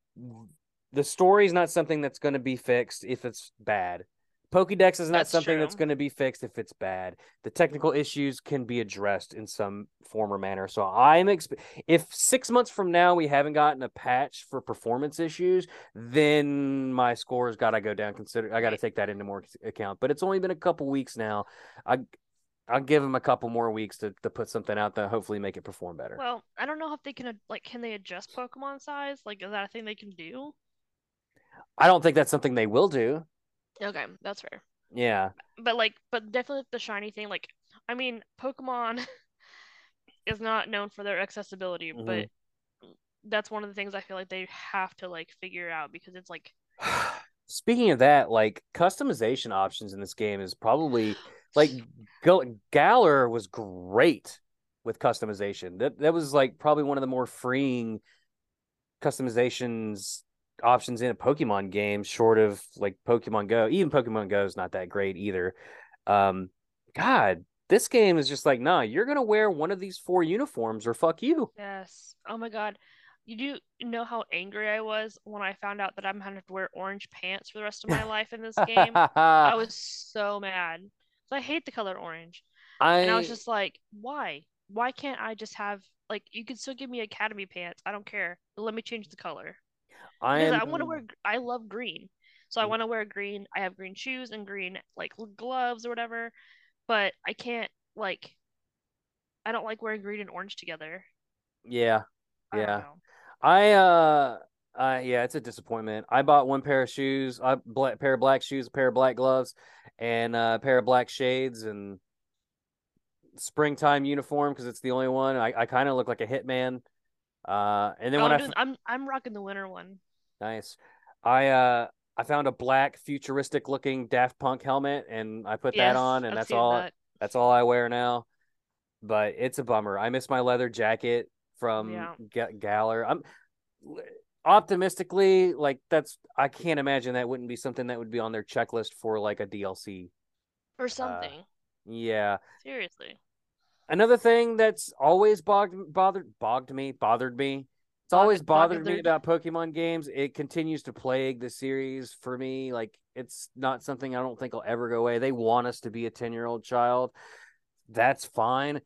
the story is not something that's going to be fixed if it's bad, Pokédex is not That's something that's going to be fixed if it's bad. The technical issues can be addressed in some form or manner. So I'm exp- if six months from now we haven't gotten a patch for performance issues, then my scores got to go down. Consider I got to take that into more account. But it's only been a couple weeks now. I I'll give them a couple more weeks to, to put something out that hopefully make it perform better. Well, I don't know if they can like can they adjust Pokemon size? Like is that a thing they can do? I don't think that's something they will do. Okay, that's fair. Yeah. But like but definitely the shiny thing like I mean Pokemon is not known for their accessibility, Mhm. but that's one of the things I feel like they have to like figure out because it's like Speaking of that, like customization options in this game is probably like Gal- Galar was great with customization. That that was like probably one of the more freeing customizations options in a Pokemon game, short of like Pokemon Go. Even Pokemon Go is not that great either. Um, God, this game is just like, nah, you're gonna wear one of these four uniforms or fuck you. yes. Oh my God. You do know how angry I was when I found out that I'm gonna have to wear orange pants for the rest of my life in this game? I was so mad. I hate the color orange. And I was just like, why? Why can't I just have like you can still give me academy pants. I don't care. But let me change the color. I am I want to wear I love green. So I Mm. want to wear green. I have green shoes and green like gloves or whatever, but I can't like I don't like wearing green and orange together. yeah. Yeah. I uh uh yeah, it's a disappointment. I bought one pair of shoes, a black pair of black shoes, a pair of black gloves, and uh, a pair of black shades and springtime uniform because it's the only one. I, I kind of look like a hitman. Uh and then Oh, when I'm, I I'm I'm rocking the winter one. Nice. I uh I found a black futuristic looking Daft Punk helmet and I put that on and I've that's all that. that's all I wear now. But it's a bummer. I miss my leather jacket from Yeah. Ga- Galar. I'm optimistically like that's I can't imagine that wouldn't be something that would be on their checklist for like a DLC. Or something. Yeah. Seriously. Another thing that's always bogged bothered bogged me, bothered me. It's always bothered me about Pokemon games. It continues to plague the series for me. Like it's not something I don't think will ever go away. They want us to be a 10-year-old child. That's fine.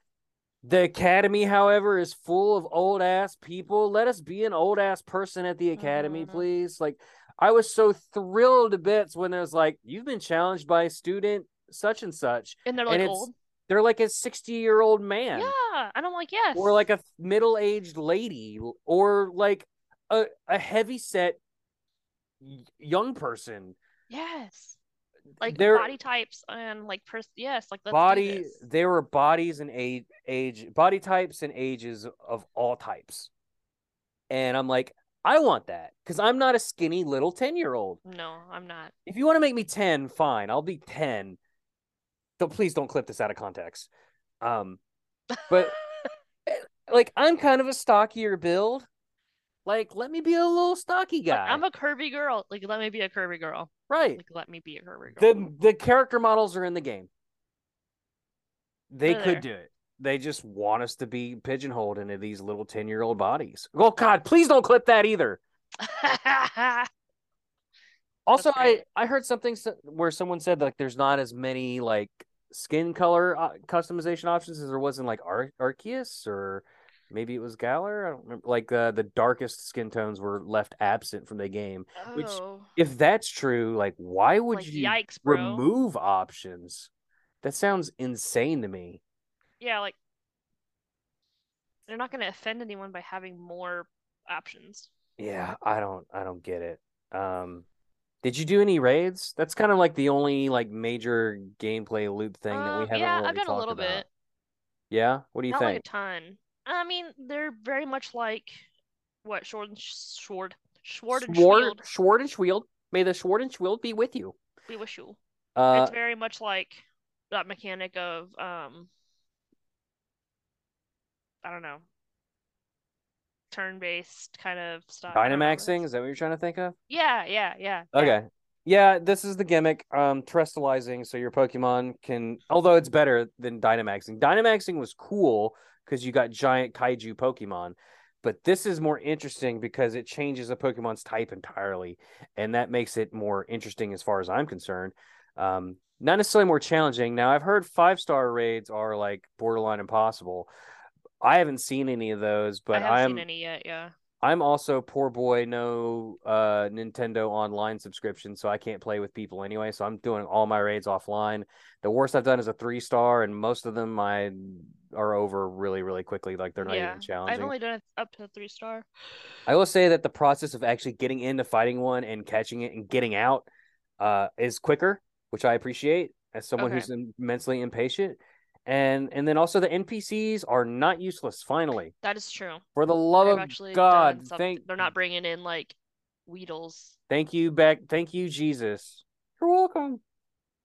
The academy, however, is full of old ass people. Let us be an old ass person at the academy, Mhm. please. Like I was so thrilled to bits when it was like, you've been challenged by a student such and such. And they're like it's old. They're like a 60 year old man Yeah. And I'm like, yes. or like a middle aged lady or like a, a heavy set young person. Yes. Like They're- body types and like pers yes, like body there were bodies and age age body types and ages of all types. And I'm like, I want that because I'm not a skinny little 10 year old. No, I'm not. If you want to make me 10, fine. I'll be 10. Don't please don't clip this out of context. Um but like I'm kind of a stockier build. Like let me be a little stocky Like, guy. I'm a curvy girl. Like let me be a curvy girl. right. Like let me be a curvy girl. The the character models are in the game. They They're could there. do it. They just want us to be pigeonholed into these little 10-year-old bodies. Oh god, please don't clip that either. Also, I. I heard something where someone said like there's not as many like skin color uh, customization options as there was in like Ar- Arceus or maybe it was Galar. I don't remember. Like uh, the darkest skin tones were left absent from the game. which- oh, If that's true, like why would like you yikes, remove options? That sounds insane to me. Yeah, like they're not gonna offend anyone by having more options. Yeah, I don't I don't get it. Um did you do any raids? That's kind of like the only like major gameplay loop thing that we Um, haven't yeah, really I've done a little about. bit. Yeah? What do you Not like a ton. I mean, they're very much like what Sword and Sword, Sword and Sword, Shield. Sword and Shield. May the Sword and Shield be with you. We wish you. Uh It's very much like that mechanic of um, I don't know, turn-based kind of stuff. I don't know. Dynamaxing, is that what you're trying to think of? Yeah, yeah, yeah. yeah. Okay. Yeah, this is the gimmick. Um, terastallizing, so your Pokemon can, although it's better than Dynamaxing. Dynamaxing was cool because you got giant kaiju Pokemon, but this is more interesting because it changes a Pokemon's type entirely, and that makes it more interesting as far as I'm concerned. Um, not necessarily more challenging. Now I've heard five star raids are like borderline impossible. I haven't seen any of those, but I seen any yet. Yeah. I'm also poor boy, no uh, Nintendo online subscription, so I can't play with people anyway. So I'm doing all my raids offline. The worst I've done is a three star, and most of them I are over really, really quickly. Like they're not yeah. even challenging. I've only done it up to three star. I will say that the process of actually getting into fighting one and catching it and getting out uh, is quicker, which I appreciate as someone Okay. who's immensely impatient. And and then also the NPCs are not useless. Finally, That is true. for the love They've of actually God, thank They're not bringing in like Weedles. thank you back, thank you Jesus. You're welcome.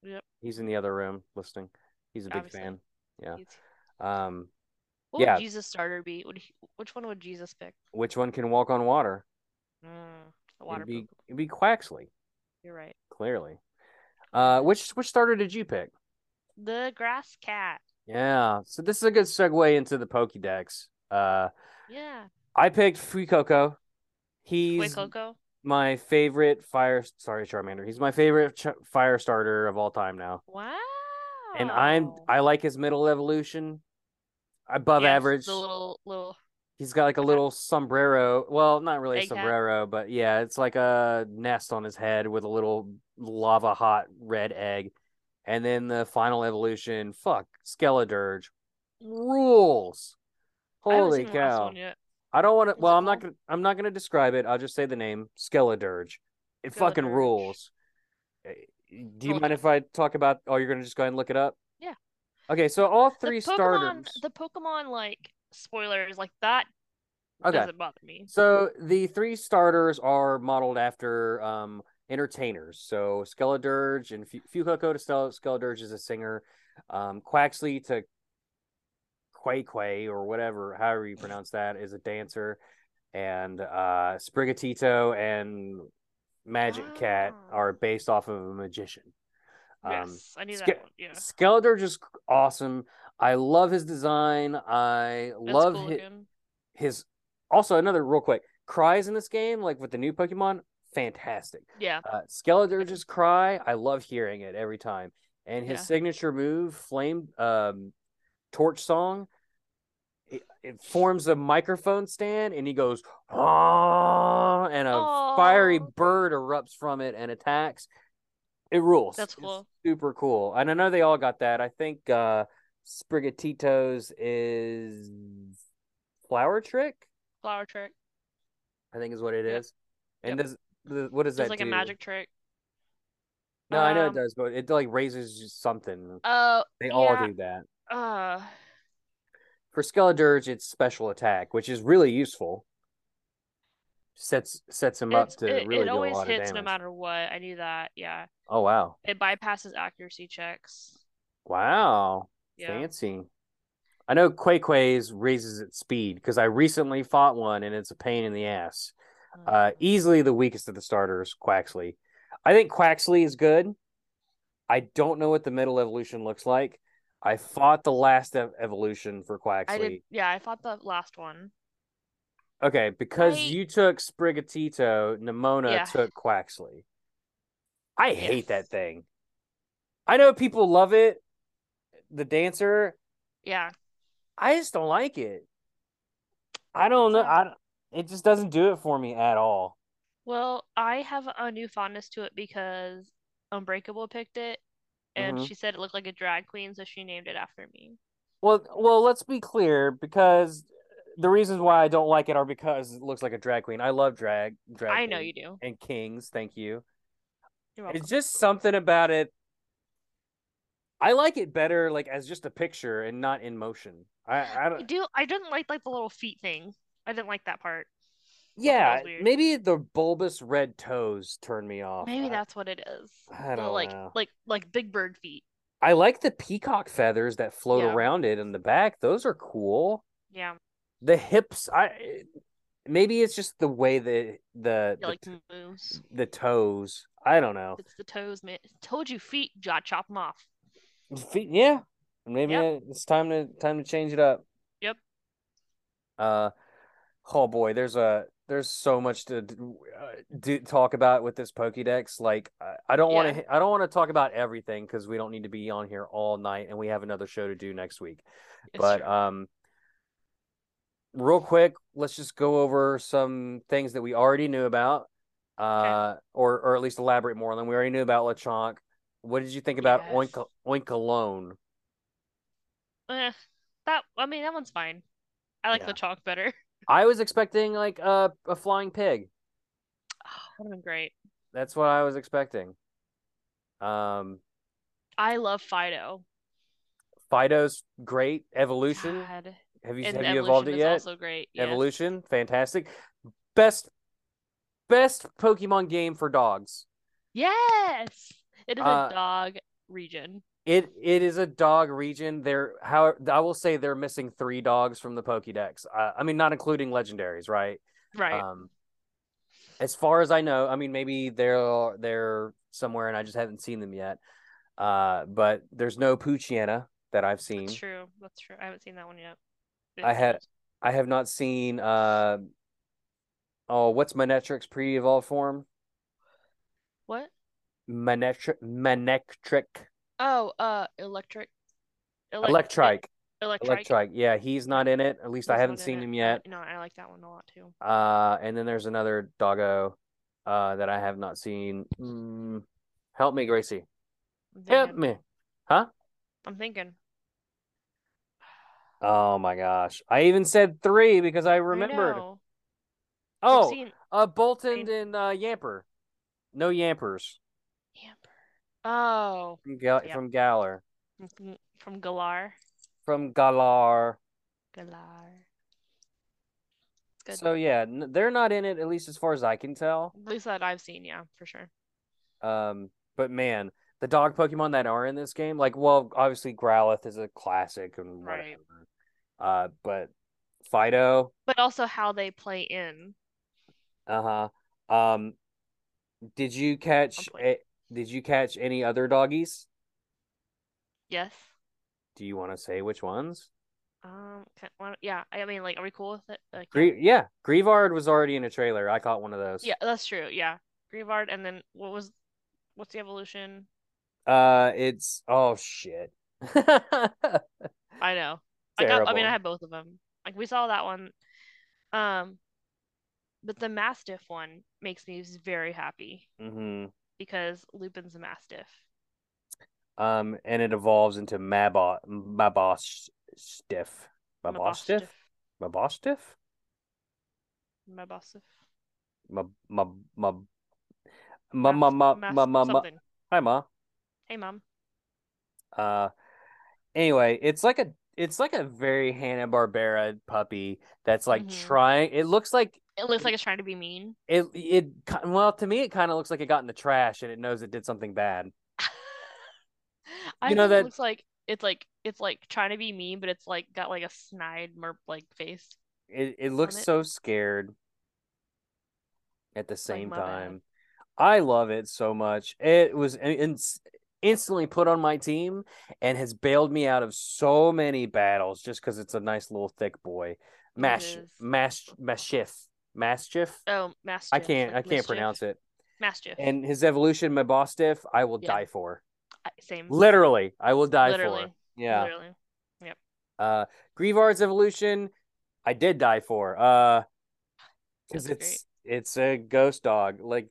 Yep. He's in the other room listening. He's a big Obviously. fan. Yeah. He's- Um, What Yeah. would Jesus starter be? Would he, which one would Jesus pick? which one can walk on water? Mm, water It'd be Pokemon. it'd be Quaxly, You're right. clearly. Uh, which which starter did you pick? The grass cat. Yeah, so this is a good segue into the Pokédex. Uh, Yeah. I picked Fuecoco. He's Fuecoco. my favorite fire. Sorry, Charmander. He's my favorite ch- fire starter of all time now, Wow. and I'm I like his middle evolution, above Yes, average. The little little. He's got like a little sombrero. Well, not really a hat? sombrero, but yeah, it's like a nest on his head with a little lava hot red egg. And then the final evolution, fuck, Skeledirge rules. Holy the last cow. yet. I don't want to well, I'm not gonna I'm not gonna describe it. I'll just say the name. Skeledirge. It fucking rules. Eh, Do you Cool. mind if I talk about oh you're gonna just go ahead and look it up? Yeah. Okay, so all The three Pokemon, starters. the Pokemon like spoilers like that Okay. doesn't bother me. So the three starters are modeled after um, entertainers. So Skeledirge and Fuecoco to Stel- Skeledirge is a singer. Um, Quaxly to Quay Quay or whatever, however you pronounce that, is a dancer. And uh, Sprigatito and Magic Cat Ah. are based off of a magician. Um, Yes, I knew Ske- that one. Yeah, Skeledirge is awesome. I love his design. I that's love cool his, his also another real quick cries in this game like with the new pokemon fantastic. Yeah, uh skeledirge's cry. I love hearing it every time. And his Yeah. signature move flame um torch song it, it forms a microphone stand and he goes ah and a fiery bird erupts from it and attacks. It rules. That's It's cool. super cool. And i know they all got that. I think uh sprigatito's is flower trick? Flower trick. I think is what it Yep. is. And does the, what does It's that like do? a magic trick. No, I know it um, does, but it like raises something. Oh, They all yeah. do that. uh, For Skeledirge, it's special attack, which is really useful. Sets sets him up to it, really it do a always lot of hits damage. no matter what. I knew that. Yeah, Oh wow, it bypasses accuracy checks. wow, Yeah. fancy. I know Quaquays raises its speed because I recently fought one and it's a pain in the ass. Uh, easily the weakest of the starters, Quaxly. I think Quaxly is good. I don't know what the middle evolution looks like. I fought the last ev- evolution for Quaxly. I did. Yeah, I fought the last one. Okay, because I- you took Sprigatito, Nimona Yeah. took Quaxley. I hate that thing. I know people love it. The dancer, Yeah, I just don't like it. I don't know. I it just doesn't do it for me at all. Well, I have a new fondness to it because Unbreakable picked it, and Mhm. she said it looked like a drag queen, so she named it after me. Well, well, let's be clear because the reasons why I don't like it are because it looks like a drag queen. I love drag, drag. I know you do. And kings, thank you. It's just something about it. I like it better like as just a picture and not in motion. I, I I don't. do. I didn't like like the little feet thing. I didn't like that part. Yeah, was weird. maybe the bulbous red toes turn me off. Maybe I- that's what it is. I don't like know. like like big bird feet. I like the peacock feathers that float Yeah. around it in the back. Those are cool. Yeah, The hips, I maybe it's just the way the the yeah the, like moves. the toes. I don't know. It's the toes, man. Told you feet. Jot chop them off. Feet, yeah. Maybe Yep. it's time to time to change it up. Yep. Uh, oh boy, there's a there's so much to uh, do, talk about with this Pokédex. Like, I, don't want to, I don't want to talk about everything because we don't need to be on here all night, and we have another show to do next week. It's but true. um, real quick, let's just go over some things that we already knew about, uh, or or at least elaborate more on them. We already knew about Lechonk. What did you think about Yes. Oink Oinkologne? Eh, that I mean that one's fine. I like Yeah. the chalk better. I was expecting like a a flying pig. Would have been great. That's what I was expecting. Um, I love Fidough. Fidough's great. Evolution. God. Have you And have you evolved it yet? also great. Yes. Evolution, fantastic. Best best Pokemon game for dogs. Yes. It is Uh, a dog region. It it is a dog region. There, how I will say they're missing three dogs from the Pokédex. Uh, I mean, not including legendaries, right? Right. Um, as far as I know, I mean, maybe they're they're somewhere and I just haven't seen them yet. Uh, but there's no Poochyena that I've seen. That's true. That's true. I haven't seen that one yet. I had- I have not seen. Uh, oh, what's Manetric's pre-evolved form? What? Manetric, Manectric, Oh, uh, electric. Elec- Electrike, Electrike. Electrike. Yeah, he's not in it. At least I haven't seen it. him yet. No, I like that one a lot too. Uh, and then there's another doggo, uh, that I have not seen. Mm, help me, Gracie. Help me. Huh? I'm thinking. Oh my gosh. I even said three because I I remembered. I've Oh, seen uh, Boltund and uh, Yamper. No Yampers. Oh, from, Gal- Yep. from Galar. from, from Galar. From Galar. Galar. Good. So yeah, n- they're not in it at least as far as I can tell. At least that I've seen, yeah, for sure. Um, but man, the dog Pokemon that are in this game, like, well, obviously Growlithe is a classic and whatever. Right. Uh, but Fidough, But also how they play in. uh huh. Um, did you catch? A, did you catch any other doggies? Yes. Do you want to say which ones? Um. Can, yeah. I mean, like, are we cool with it? Like, Gre- yeah, Greavard was already in a trailer. I caught one of those. yeah, that's true. Yeah. Greavard, and then what was, what's the evolution? Uh, it's oh shit. I know. I got. I mean, I had both of them. Like we saw that one. Um, but the Mastiff one makes me very happy Mm hmm because Lupin's a Mastiff. Um, and it evolves into Mabot Mabosstiff. Mabosstiff? Mabosstiff? Mastiff. Ma ma ma ma ma ma Mas- ma ma ma something. Hi ma. Hey, mom. Uh anyway, it's like a it's like a very Hanna-Barbera puppy that's like Mhm. trying it looks like It looks like it's trying to be mean. it it well to me it kind of looks like it got in the trash and it knows it did something bad. I You know that- it looks like it's like it's like trying to be mean, but it's like got like a snide merp like face. It it looks it. so scared at the like, same bad. time. I love it so much. It was in, instantly put on my team and has bailed me out of so many battles just because it's a nice little thick boy. Mash mash Maschiff. Mastiff? Oh, Mastiff. I can't I can't mischief. pronounce it. Mastiff. And his evolution, my Mabosstiff, I will Yeah. die for. Same. Literally, I will die Literally. for. Yeah. Literally. Yep. Uh Greavard's evolution, I did die for. Uh because it's it's a ghost dog. Like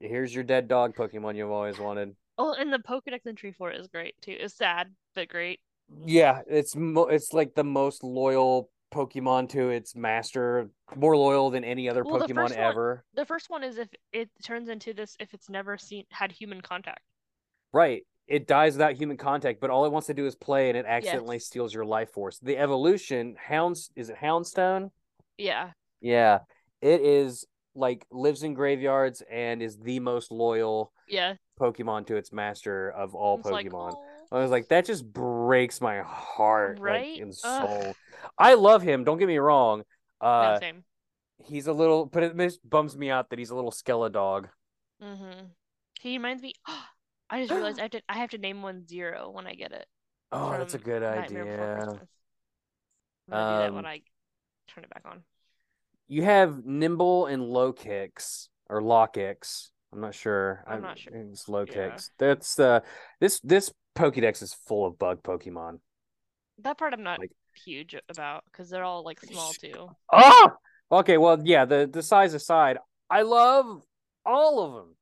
here's your dead dog Pokemon you've always wanted. Oh, and the Pokedex entry for it is great too. It's sad, but great. Yeah, it's mo- it's like the most loyal Pokemon to its master, more loyal than any other Well, the Pokemon one- ever. The first one is if it turns into this if it's never seen had human contact. Right. It dies without human contact, but all it wants to do is play and it accidentally Yes. steals your life force. The evolution, Hounds is it Houndstone? Yeah. Yeah. It is like lives in graveyards and is the most loyal Yeah. Pokemon to its master of all It's like, Pokemon. I was like, that just breaks my heart, Right? like, and Ugh. soul. I love him. Don't get me wrong. No, Uh, same. he's a little, but it just bums me out that he's a little Skeledog. Mm-hmm. He reminds me. I just realized I have to. I have to name one zero when I get it. Oh, that's a good idea. Christmas. I'm gonna do that when Um, I turn it back on. you have Nymble and Lokix or Lokix. I'm not sure. I'm not sure. It's low Yeah. kicks. That's the this this Pokédex is full of bug Pokemon. That part I'm not Like- huge about because they're all like small too. Oh, okay. Well, yeah. The the size aside, I love all of them,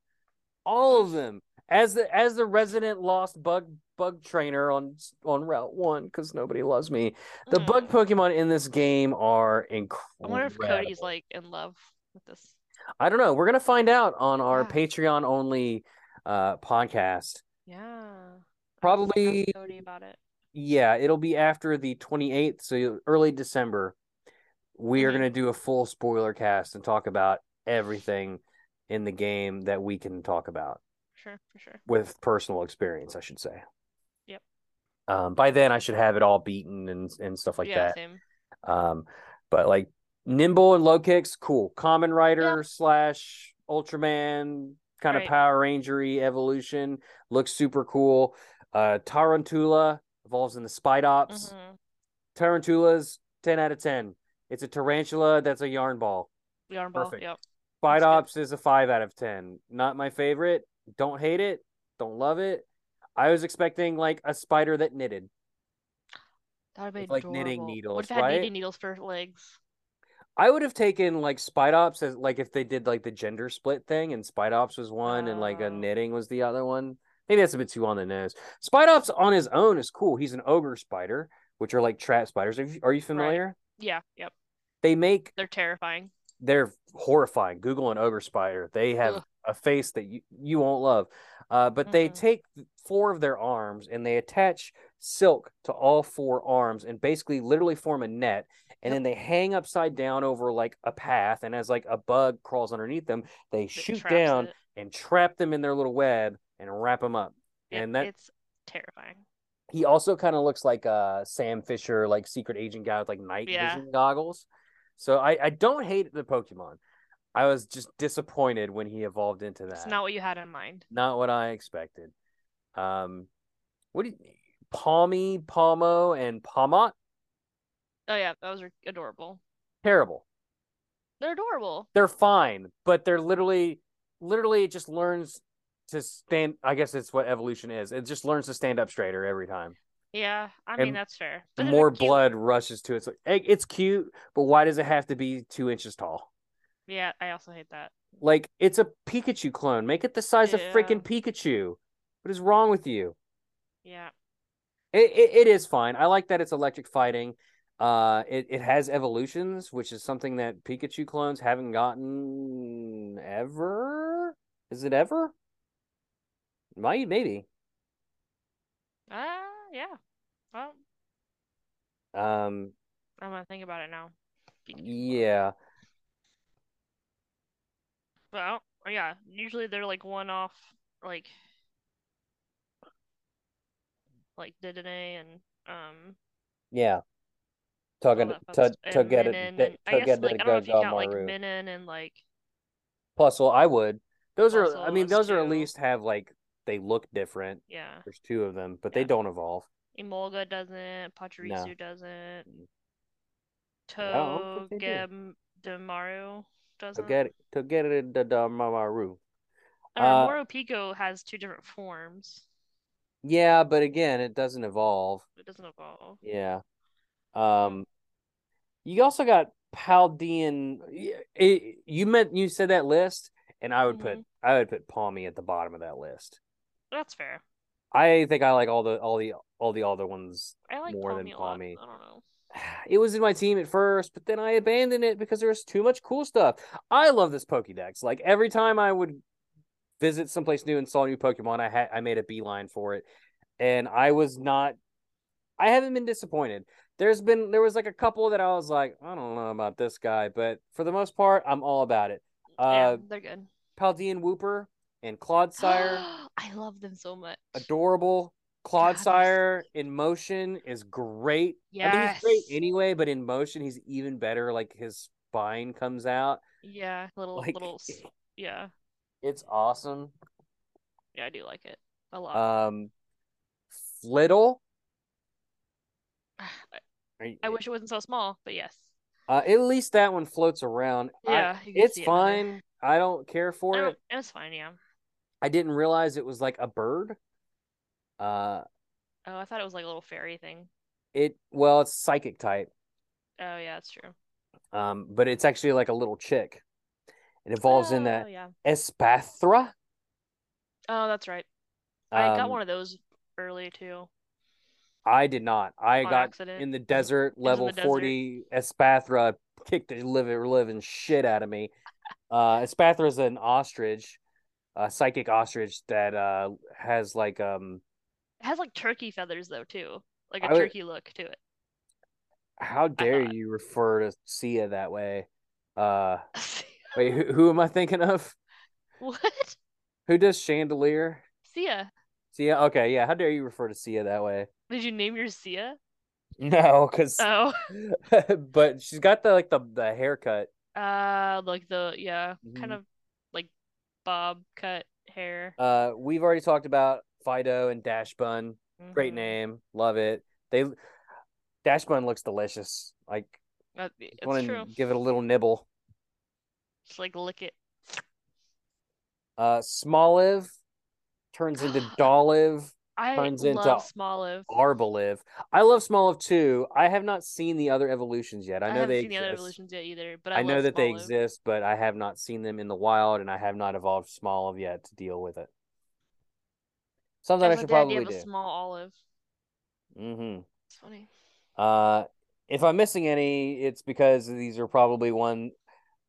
all of them. As the as the resident lost bug bug trainer on on Route One, because nobody loves me. The Mm. bug Pokemon in this game are incredible. I wonder if Cody's like in love with this. I don't know. We're gonna find out on our Yeah. Patreon only uh podcast. Yeah. I have to Probably- Cody about it. Yeah, it'll be after the 28th, so early December. We are Mhm. going to do a full spoiler cast and talk about everything in the game that we can talk about Sure, for sure. with personal experience, I should say. Yep. Um, by then, I should have it all beaten and and stuff like yeah, that. same. Um, but like Nymble and Lokix, cool. Kamen Rider slash Ultraman kind of Right. Power Rangery evolution looks super cool. Uh, Tarountula evolves into Spidops. Mhm. Tarountulas, 10 out of 10. It's a tarantula that's a yarn ball. Yarn ball. Perfect. Yep. Spidops is a 5 out of 10. Not my favorite. Don't hate it. Don't love it. I was expecting like a spider that knitted. That would be like, knitting needles, What if it had right? knitting needles for legs? I would have taken like Spidops as like if they did like the gender split thing and Spidops was one and like a Oh. knitting was the other one. Maybe that's a bit too on the nose. Spidops on his own is cool. He's an ogre spider, which are like trap spiders. Are you, are you familiar? Yeah. Yep. They make They're terrifying. they're horrifying. Google an ogre spider. They have Ugh. a face that you, you won't love. Uh, but they Mhm. take four of their arms and they attach silk to all four arms and basically literally form a net. And Yep. then they hang upside down over like a path. And as like a bug crawls underneath them, they shoot down it. and trap them in their little web and wrap them up. It- and that it's terrifying. he also kind of looks like a Sam Fisher, like secret agent guy with like night Yeah. vision goggles. So I, I don't hate the Pokemon. I was just disappointed when he evolved into that. It's not what you had in mind. Not what I expected. Um, what do you, Pawmi, Pawmo, and Pawmot? Oh yeah, those are adorable. Terrible. They're adorable. They're fine, but they're literally, literally, it just learns to stand. I guess it's what evolution is. It just learns to stand up straighter every time. Yeah, I And mean that's fair. But more blood rushes to it. It's, like, it's cute, but why does it have to be two inches tall? Yeah, I also hate that. Like it's a Pikachu clone. Make it the size of freaking Pikachu. What is wrong with you? Yeah. It, it it is fine. I like that it's electric fighting. Uh, it it has evolutions, which is something that Pikachu clones haven't gotten ever. Is it ever? Might maybe. Ah, yeah. Well, Um, I'm gonna think about it now. yeah. Well, yeah. Usually they're like one off, like, like Dedenne and um. Yeah. all Tugga that fun to to get it and- I guess like I don't know if you count like. Minun and like Plus, well, I would. Those are. I mean, those are at least have like they look different. yeah. There's two of them, but they don't evolve. Emolga doesn't. Pachirisu doesn't. I don't think. Togedemaru doesn't. get to get it the the Maru. Or uh, Morpeko has two different forms. Yeah, but again, it doesn't evolve. It doesn't evolve. Yeah. Um, you also got Paldean. It, you meant you said that list, and I would put I would put Pawmi at the bottom of that list. That's fair. I think I like all the all the all the other ones. I like More than Pawmi lot. Pawmi. I don't know. It was in my team at first, but then I abandoned it because there was too much cool stuff. I love this Pokédex. Like every time I would visit someplace new and saw a new Pokemon, I had I made a beeline for it, and I was not. I haven't been disappointed. There's been there was like a couple that I was like, I don't know about this guy, but for the most part, I'm all about it. yeah, Uh, they're good. Paldean Wooper and Clodsire, I love them so much. adorable. God, they're in motion is great. I mean, he's great anyway, but in motion, he's even better. Like his spine comes out. Yeah, little Like, little. Yeah, it's awesome. yeah, I do like it a lot. Um, Flittle. I, I wish it wasn't so small, but yes. Uh, at least that one floats around. Yeah, can it's see it better. fine. I don't care for it. it was fine. Yeah. I didn't realize it was like a bird. Uh, Oh, I thought it was like a little fairy thing. it well, it's psychic type. Oh yeah, that's true. Um, but it's actually like a little chick. It evolves in Oh that yeah. Espathra. Oh, that's right. I got Um, one of those early too. I did not. I On got accident. in the desert, level the desert. 40 Espathra kicked the living, living shit out of me. Uh, Espathra is an ostrich, a psychic ostrich that uh, has like um It has like turkey feathers though too, like a would- turkey look to it. how dare you refer to Sia that way? Uh wait, who, who am I thinking of? what? Who does Chandelier? Sia. Sia? Okay, yeah, how dare you refer to Sia that way? Did you name your Sia? No, cuz Oh, but she's got the like the the haircut. uh, like the yeah, kind Mhm. of bob cut hair. Uh we've already talked about Fidough and Dachsbun. Great Mhm. name, love it. They Dachsbun looks delicious. Like, That- It's want to give it a little nibble. Just like lick it. Uh, Smoliv turns into Dolliv, I Turns into love Smoliv. Arboliv. I love Smoliv too. I have not seen the other evolutions yet. I I know haven't they seen the other exist. evolutions yet either, but I, I know that they exist, but I have not seen them in the wild, and I have not evolved Smoliv yet to deal with it. Something I Just should idea probably of a do. small olive. Mm-hmm. It's funny. Uh, if I'm missing any, it's because these are probably one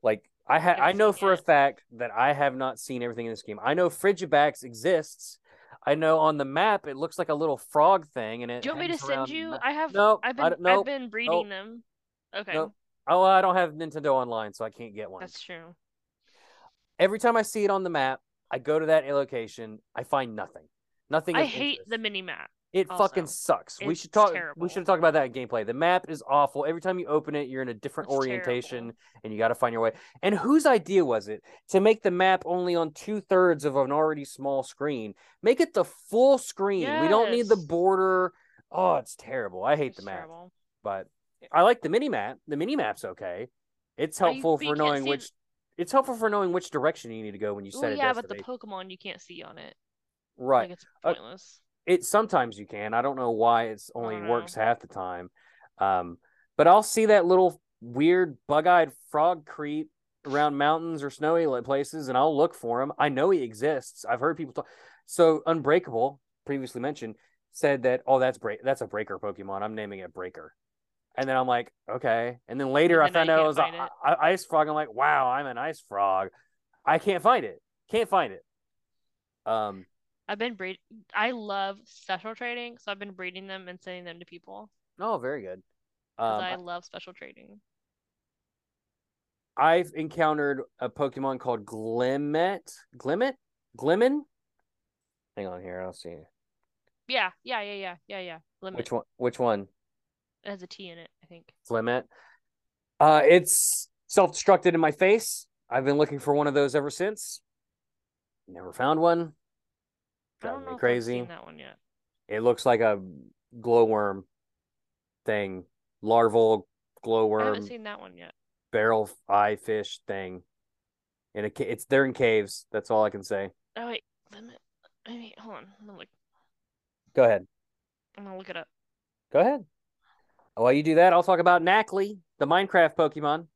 like I ha- I know for a fact that I have not seen everything in this game. I know Frigibax exists. I know on the map it looks like a little frog thing, and it. Do you want me to send you? ma- I have. No, I've been. I've been breeding them. Okay. Oh, I don't have Nintendo Online, so I can't get one. that's true. Every time I see it on the map, I go to that location. I find nothing. Nothing. I hate interest. the mini map. It fucking sucks. we should talk. terrible. We should have talked about that in gameplay. The map is awful. Every time you open it, you're in a different It's orientation, terrible. and you got to find your way. And whose idea was it to make the map only on two thirds of an already small screen? Make it the full screen. We don't need the border. Oh, it's terrible. I hate It's the map, terrible. but I like the mini map. The mini map's okay. It's helpful you for can't knowing which. It's helpful for knowing which direction you need to go when you set Well, yeah, but the. Pokemon you can't see on it. right. It's Uh, pointless. It sometimes you can. I don't know why it's only don't works half the time. Um, but I'll see that little weird bug-eyed frog creep around mountains or snowy places, and I'll look for him. I know he exists. I've heard people talk. So Unbreakable, previously mentioned, said that oh that's break that's a breaker Pokemon. I'm naming it Breaker. And then I'm like, okay. And then later And I found you out it was can't a, find I- I- ice frog. I'm like, wow, I'm an ice frog. I can't find it. Can't find it. Um, I've been breed. I love special trading, so I've been breeding them and sending them to people oh, very good. Um, I love special trading. I've encountered a Pokemon called Glimmet. Glimmet? Glimmin? Hang on here, I'll see. Yeah, yeah, yeah, yeah, yeah, yeah. Limit. Which one which one? It has a T in it, I think. Glimmet. Uh it's self-destructed in my face. I've been looking for one of those ever since. Never found one. Driving me crazy. seen that one yet. It looks like a glowworm thing. Larval glowworm. I haven't seen that one yet. barrel eye fish thing. and ca- it's they're in caves. That's all I can say. Oh wait, limit. Maybe hold on. I'm gonna look. Go ahead. I'm gonna look it up. Go ahead. While you do that, I'll talk about Nacli, the Minecraft Pokemon.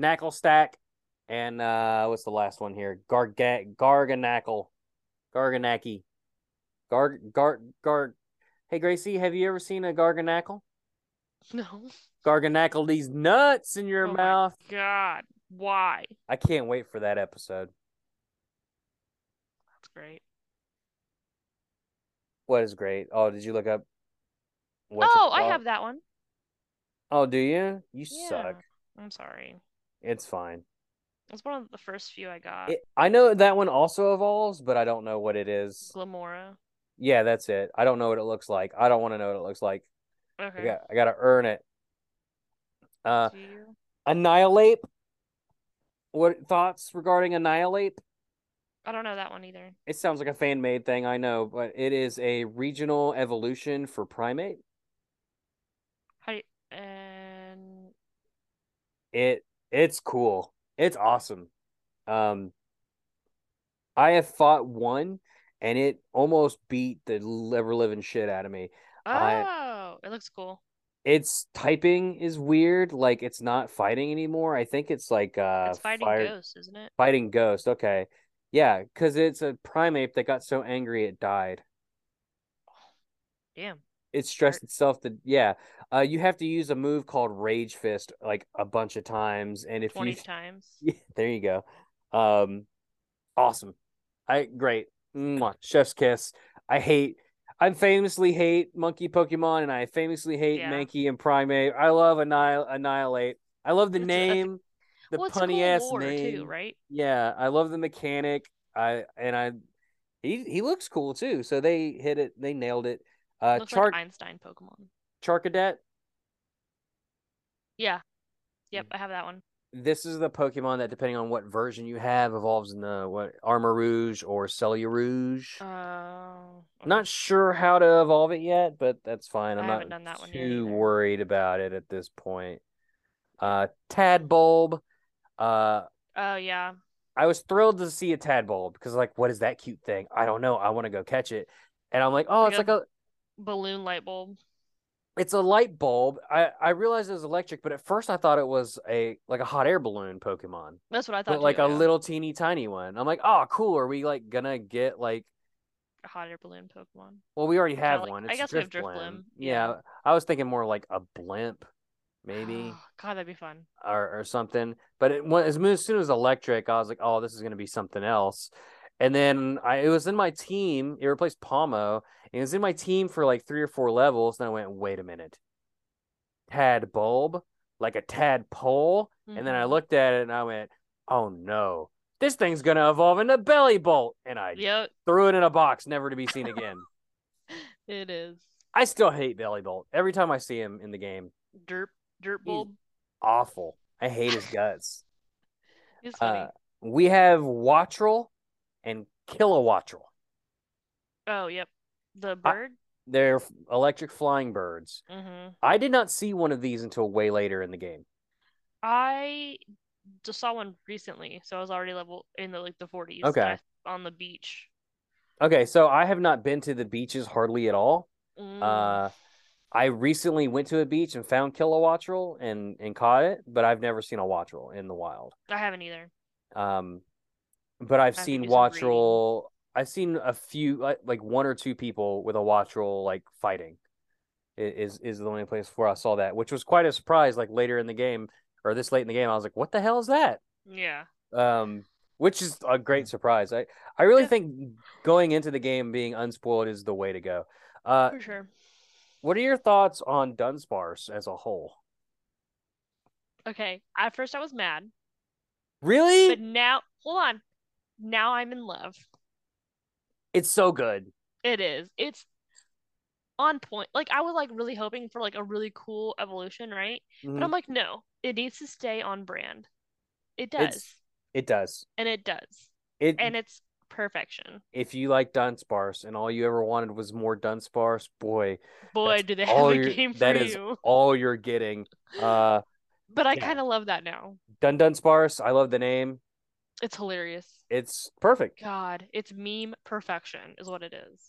Naclstack, and uh what's the last one here? Garga Garganacl. Garganaki. Gar Gar Gar Hey Gracie, have you ever seen a Garganacl? No. Garganacl these nuts in your Oh mouth. God, why? I can't wait for that episode. That's great. What is great? Oh, did you look up what Oh, I have that one. Oh, do you? You Yeah. suck. I'm sorry. It's fine. It's one of the first few I got. It, I know that one also evolves, but I don't know what it is. Glimmora. Yeah, that's it. I don't know what it looks like. I don't want to know what it looks like. I Okay. got I got to earn it. Uh, Annihilape. What thoughts regarding Annihilape? I don't know that one either. It sounds like a fan made thing, I know, but it is a regional evolution for Primeape. How do you, and it it's cool. It's awesome. Um, I have fought one, and it almost beat the ever living shit out of me. Oh, I- it looks cool. Its typing is weird. Like it's not fighting anymore. I think it's like uh it's fighting fire- ghosts, isn't it? fighting ghost. Okay, yeah, because it's a primate that got so angry it died. Damn. It stressed itself to yeah. Uh, you have to use a move called Rage Fist like a bunch of times, and if Twenty you times. Yeah, there you go. Um, awesome. I great. Mwah. Chef's kiss. I hate. I famously hate monkey Pokemon, and I famously hate Yeah. Mankey and Primeape. I love Annihil- Annihilape. I love the It's it's a- name, the well, punny cool ass name. too, right? Yeah, I love the mechanic. I and I, he he looks cool too. So they hit it. They nailed it. Uh, Looks Char like Einstein Pokemon. Charcadet. Yeah. Yep, Mm. I have that one. This is the Pokemon that, depending on what version you have, evolves in the what Armarouge or Rouge. Oh. okay. Not sure how to evolve it yet, but that's fine. I'm I not done that one too worried about it at this point. Uh, Tadbulb. Uh, Oh yeah. I was thrilled to see a Tadbulb because, like, what is that cute thing? I don't know. I want to go catch it, and I'm like, oh, it's like a, Balloon light bulb. it's a light bulb. I I realized it was electric, but at first I thought it was a like a hot air balloon Pokemon, That's what I thought. but like too, a yeah. little teeny tiny one. I'm like, oh, cool. Are we like gonna get like? A hot air balloon Pokemon. Well, we already have like- one. I It's guess we have. Drifblim, Yeah. yeah. I was thinking more like a blimp, maybe, oh, God, that'd be fun. or, or something. But it, as, soon- as soon as electric, I was like, oh, this is gonna be something else. And then I, it was in my team. It replaced. And it was in my team for like three or four levels. Then I went, wait a minute, Tad bulb, like a tadpole. And then I Mhm. looked at it and I went, oh no, this thing's gonna evolve into Bellibolt. And I Yep, threw it in a box, never to be seen again. it is. I still hate Bellibolt every time I see him in the game. Derp, derp He's bulb. Awful. I hate his guts. It's funny. Uh, we have Wattrel and Kilowattrel. oh, yep. The bird. They're electric flying birds. mm-hmm. I did not see one of these until way later in the game. I just saw one recently, so I was already level in the like the 40s. Okay. On the beach. Okay, so I have not been to the beaches hardly at all. Mm. Uh, I recently went to a beach and found Kilowattrel and and caught it, but I've never seen a Wattrel in the wild. I haven't either. Um, but I've seen some reading. I've seen a few, like, like one or two people with a Wattrel like fighting. Is is the only place where I saw that, which was quite a surprise. Like later in the game or this late in the game, I was like, "What the hell is that?" Yeah. Um, which is a great surprise. I I really Yeah. think going into the game being unspoiled is the way to go. Uh, For sure. what are your thoughts on Dunsparce as a whole? Okay. At first I was mad, Really, but now hold on. Now I'm in love. it's so good. It is. It's on point. Like I was like really hoping for like a really cool evolution, right? But Mhm. I'm like, no, it needs to stay on brand. It does. It's- It does. And it does. It And it's perfection. if you like Dunsparce and all you ever wanted was more Dunsparce, boy, Boy, do they have a you're- game for that is you. all you're getting. Uh, But I yeah. kind of love that now. Dun Dunsparce, I love the name. It's hilarious. It's perfect. God, it's meme perfection is what it is.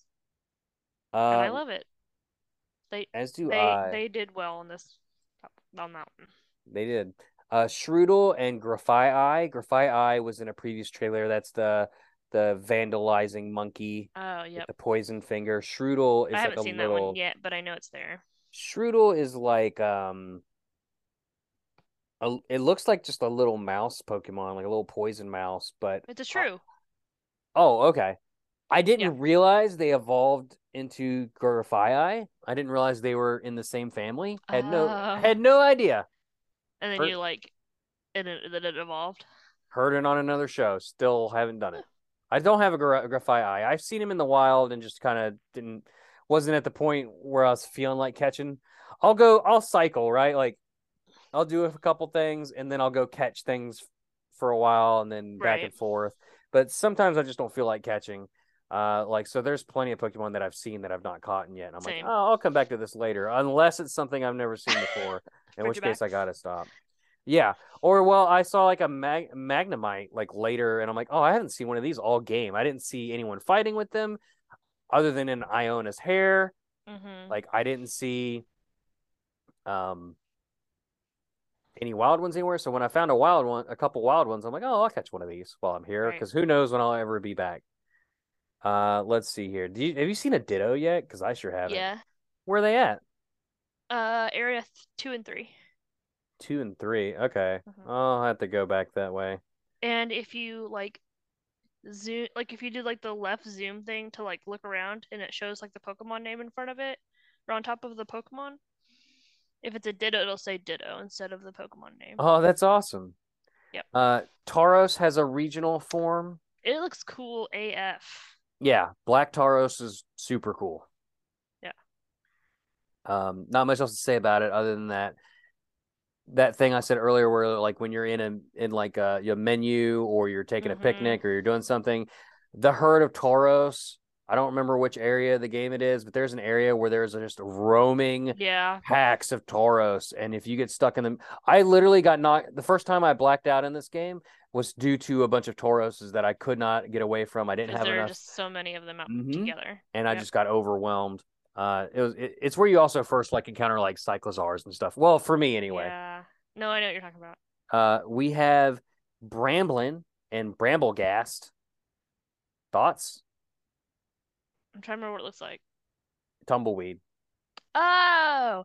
Um, And I love it. They as do they I. they did well on this on that one. They did. Uh, Shroodle and Grafaiai. Grafai Eye was in a previous trailer. That's the the vandalizing monkey Oh, yeah. the poison finger. Shroodle is I haven't a seen little. that one yet, but I know it's there. Shroodle is like um. A, it looks like just a little mouse Pokemon, like a little poison mouse, but It's a shrew. Oh, okay. I didn't realize they evolved into Grafai. I didn't realize they were in the same family. Had no Oh. had no idea. And then you like and it, then it evolved. Heard it on another show. Still haven't done it. I don't have a Gra- I've seen him in the wild and just kind of didn't wasn't at the point where I was feeling like catching. I'll go. I'll cycle right. Like I'll do a couple things and then I'll go catch things for a while and then back Right. and forth. But sometimes I just don't feel like catching. Uh, like so, there's plenty of Pokemon that I've seen that I've not caught in yet. And I'm Same. like, oh, I'll come back to this later, unless it's something I've never seen before. In which case, back. I gotta stop. Yeah. Or well, I saw like a mag- Magnemite like later, and I'm like, oh, I haven't seen one of these all game. I didn't see anyone fighting with them, other than in Iono's hair. Mm-hmm. Like I didn't see um any wild ones anywhere. So when I found a wild one, a couple wild ones, I'm like, oh, I'll catch one of these while I'm here Right. because who knows when I'll ever be back. Uh, let's see here. Do you, have you seen a Ditto yet? Because I sure haven't. yeah. Where are they at? Uh, area th- two and three. Two and three. Okay. Mhm. I'll have to go back that way. And if you like zoom, like if you do like the left zoom thing to like look around, and it shows like the Pokemon name in front of it or on top of the Pokemon. If it's a Ditto, it'll say Ditto instead of the Pokemon name. Oh, that's awesome. Yep. Uh, Tauros has a regional form. It looks cool AF. Yeah, Black Tauros is super cool. Yeah. Um, not much else to say about it other than that. That thing I said earlier, where like when you're in a in like a your menu or you're taking a Mhm. picnic or you're doing something, the herd of Tauros. I don't remember which area of the game it is, but there's an area where there's just roaming Yeah. packs of Tauros, and if you get stuck in them, I literally got knocked. The first time I blacked out in this game was due to a bunch of Tauroses that I could not get away from. I didn't have there are enough, just so many of them out Mhm. together. and I just got overwhelmed. Uh, it was it, it's where you also first like encounter like Cyclizars and stuff. Well, for me anyway. Yeah. No, I know what you're talking about. Uh, we have Bramblin and Brambleghast. Thoughts? I'm trying to remember what it looks like. Tumbleweed. Oh,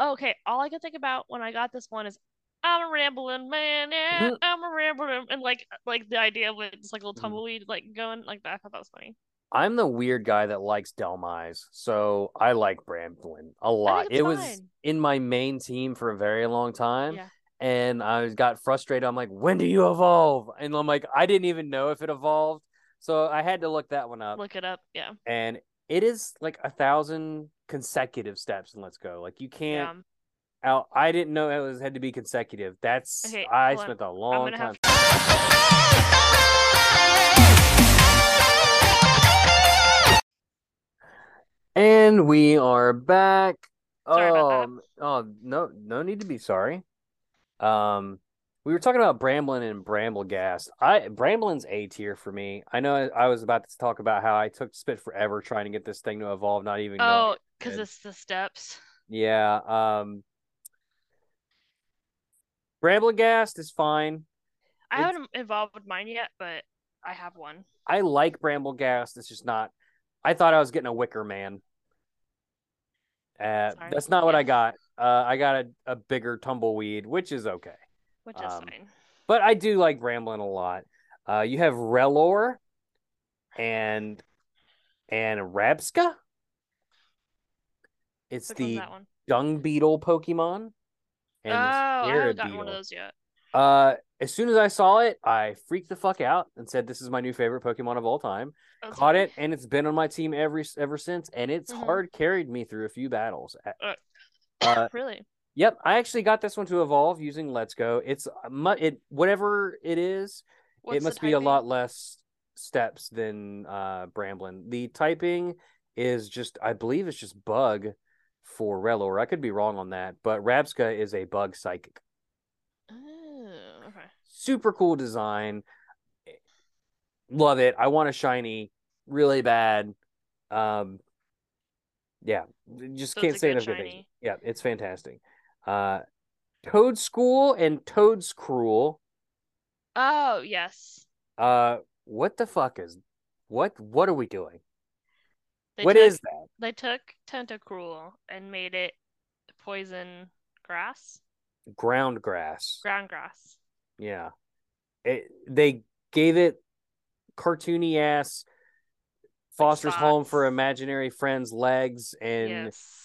okay. All I could think about when I got this one is I'm a rambling man, yeah. I'm a rambling, and like like the idea of it, just like a little Mhm. tumbleweed like going like that. I thought that was funny. I'm the weird guy that likes Dhelmise, so I like Bramblin a lot. it's It was in my main team for a very long time, Yeah. and I got frustrated. I'm like, when do you evolve? And I'm like, I didn't even know if it evolved, so I had to look that one up. Look it up. Yeah. And it is like a thousand consecutive steps in Let's Go. Like you can't Yeah. out. I didn't know it was had to be consecutive. That's Okay, I hold on. spent a long time. have And we are back. Sorry. Um, oh no, no need to be sorry. Um, we were talking about Bramblin and Brambleghast. I Bramblin's A tier for me. I know I, was about to talk about how I took spit forever trying to get this thing to evolve, not even Oh, because it's the steps. Yeah. Um, Brambleghast is fine. I It's- haven't evolved with mine yet, but I have one. I like Brambleghast. It's just not. I thought I was getting a Wicker Man. Uh, that's not what I got. Uh, I got a, a bigger tumbleweed, which is okay. Which is Um, fine. But I do like Bramblin a lot. Uh, you have Rellor and and Rabsca. It's Which the dung beetle Pokemon. Oh, I haven't gotten one of those yet. Uh, as soon as I saw it, I freaked the fuck out and said, "This is my new favorite Pokemon of all time." That's Caught it, and it's been on my team every ever since, and it's Mhm. hard carried me through a few battles. Uh, Uh, really? Yep, I actually got this one to evolve using Let's Go. It's it whatever it is, What's it must be a lot less steps than uh Bramblin. The typing is just I believe it's just bug for Rellor. I could be wrong on that, but Rabsca is a bug psychic. Oh, okay. Super cool design. Love it. I want a shiny really bad. Um yeah, just So can't say enough good things. Yeah, it's fantastic. Uh Toedscool and Toedscruel. Oh, yes. Uh what the fuck is what what are we doing? They What took, is that? They took Tentacruel and made it poison grass, Ground grass. ground grass. Yeah. It, they gave it cartoony ass Foster's home for imaginary friends legs and yes.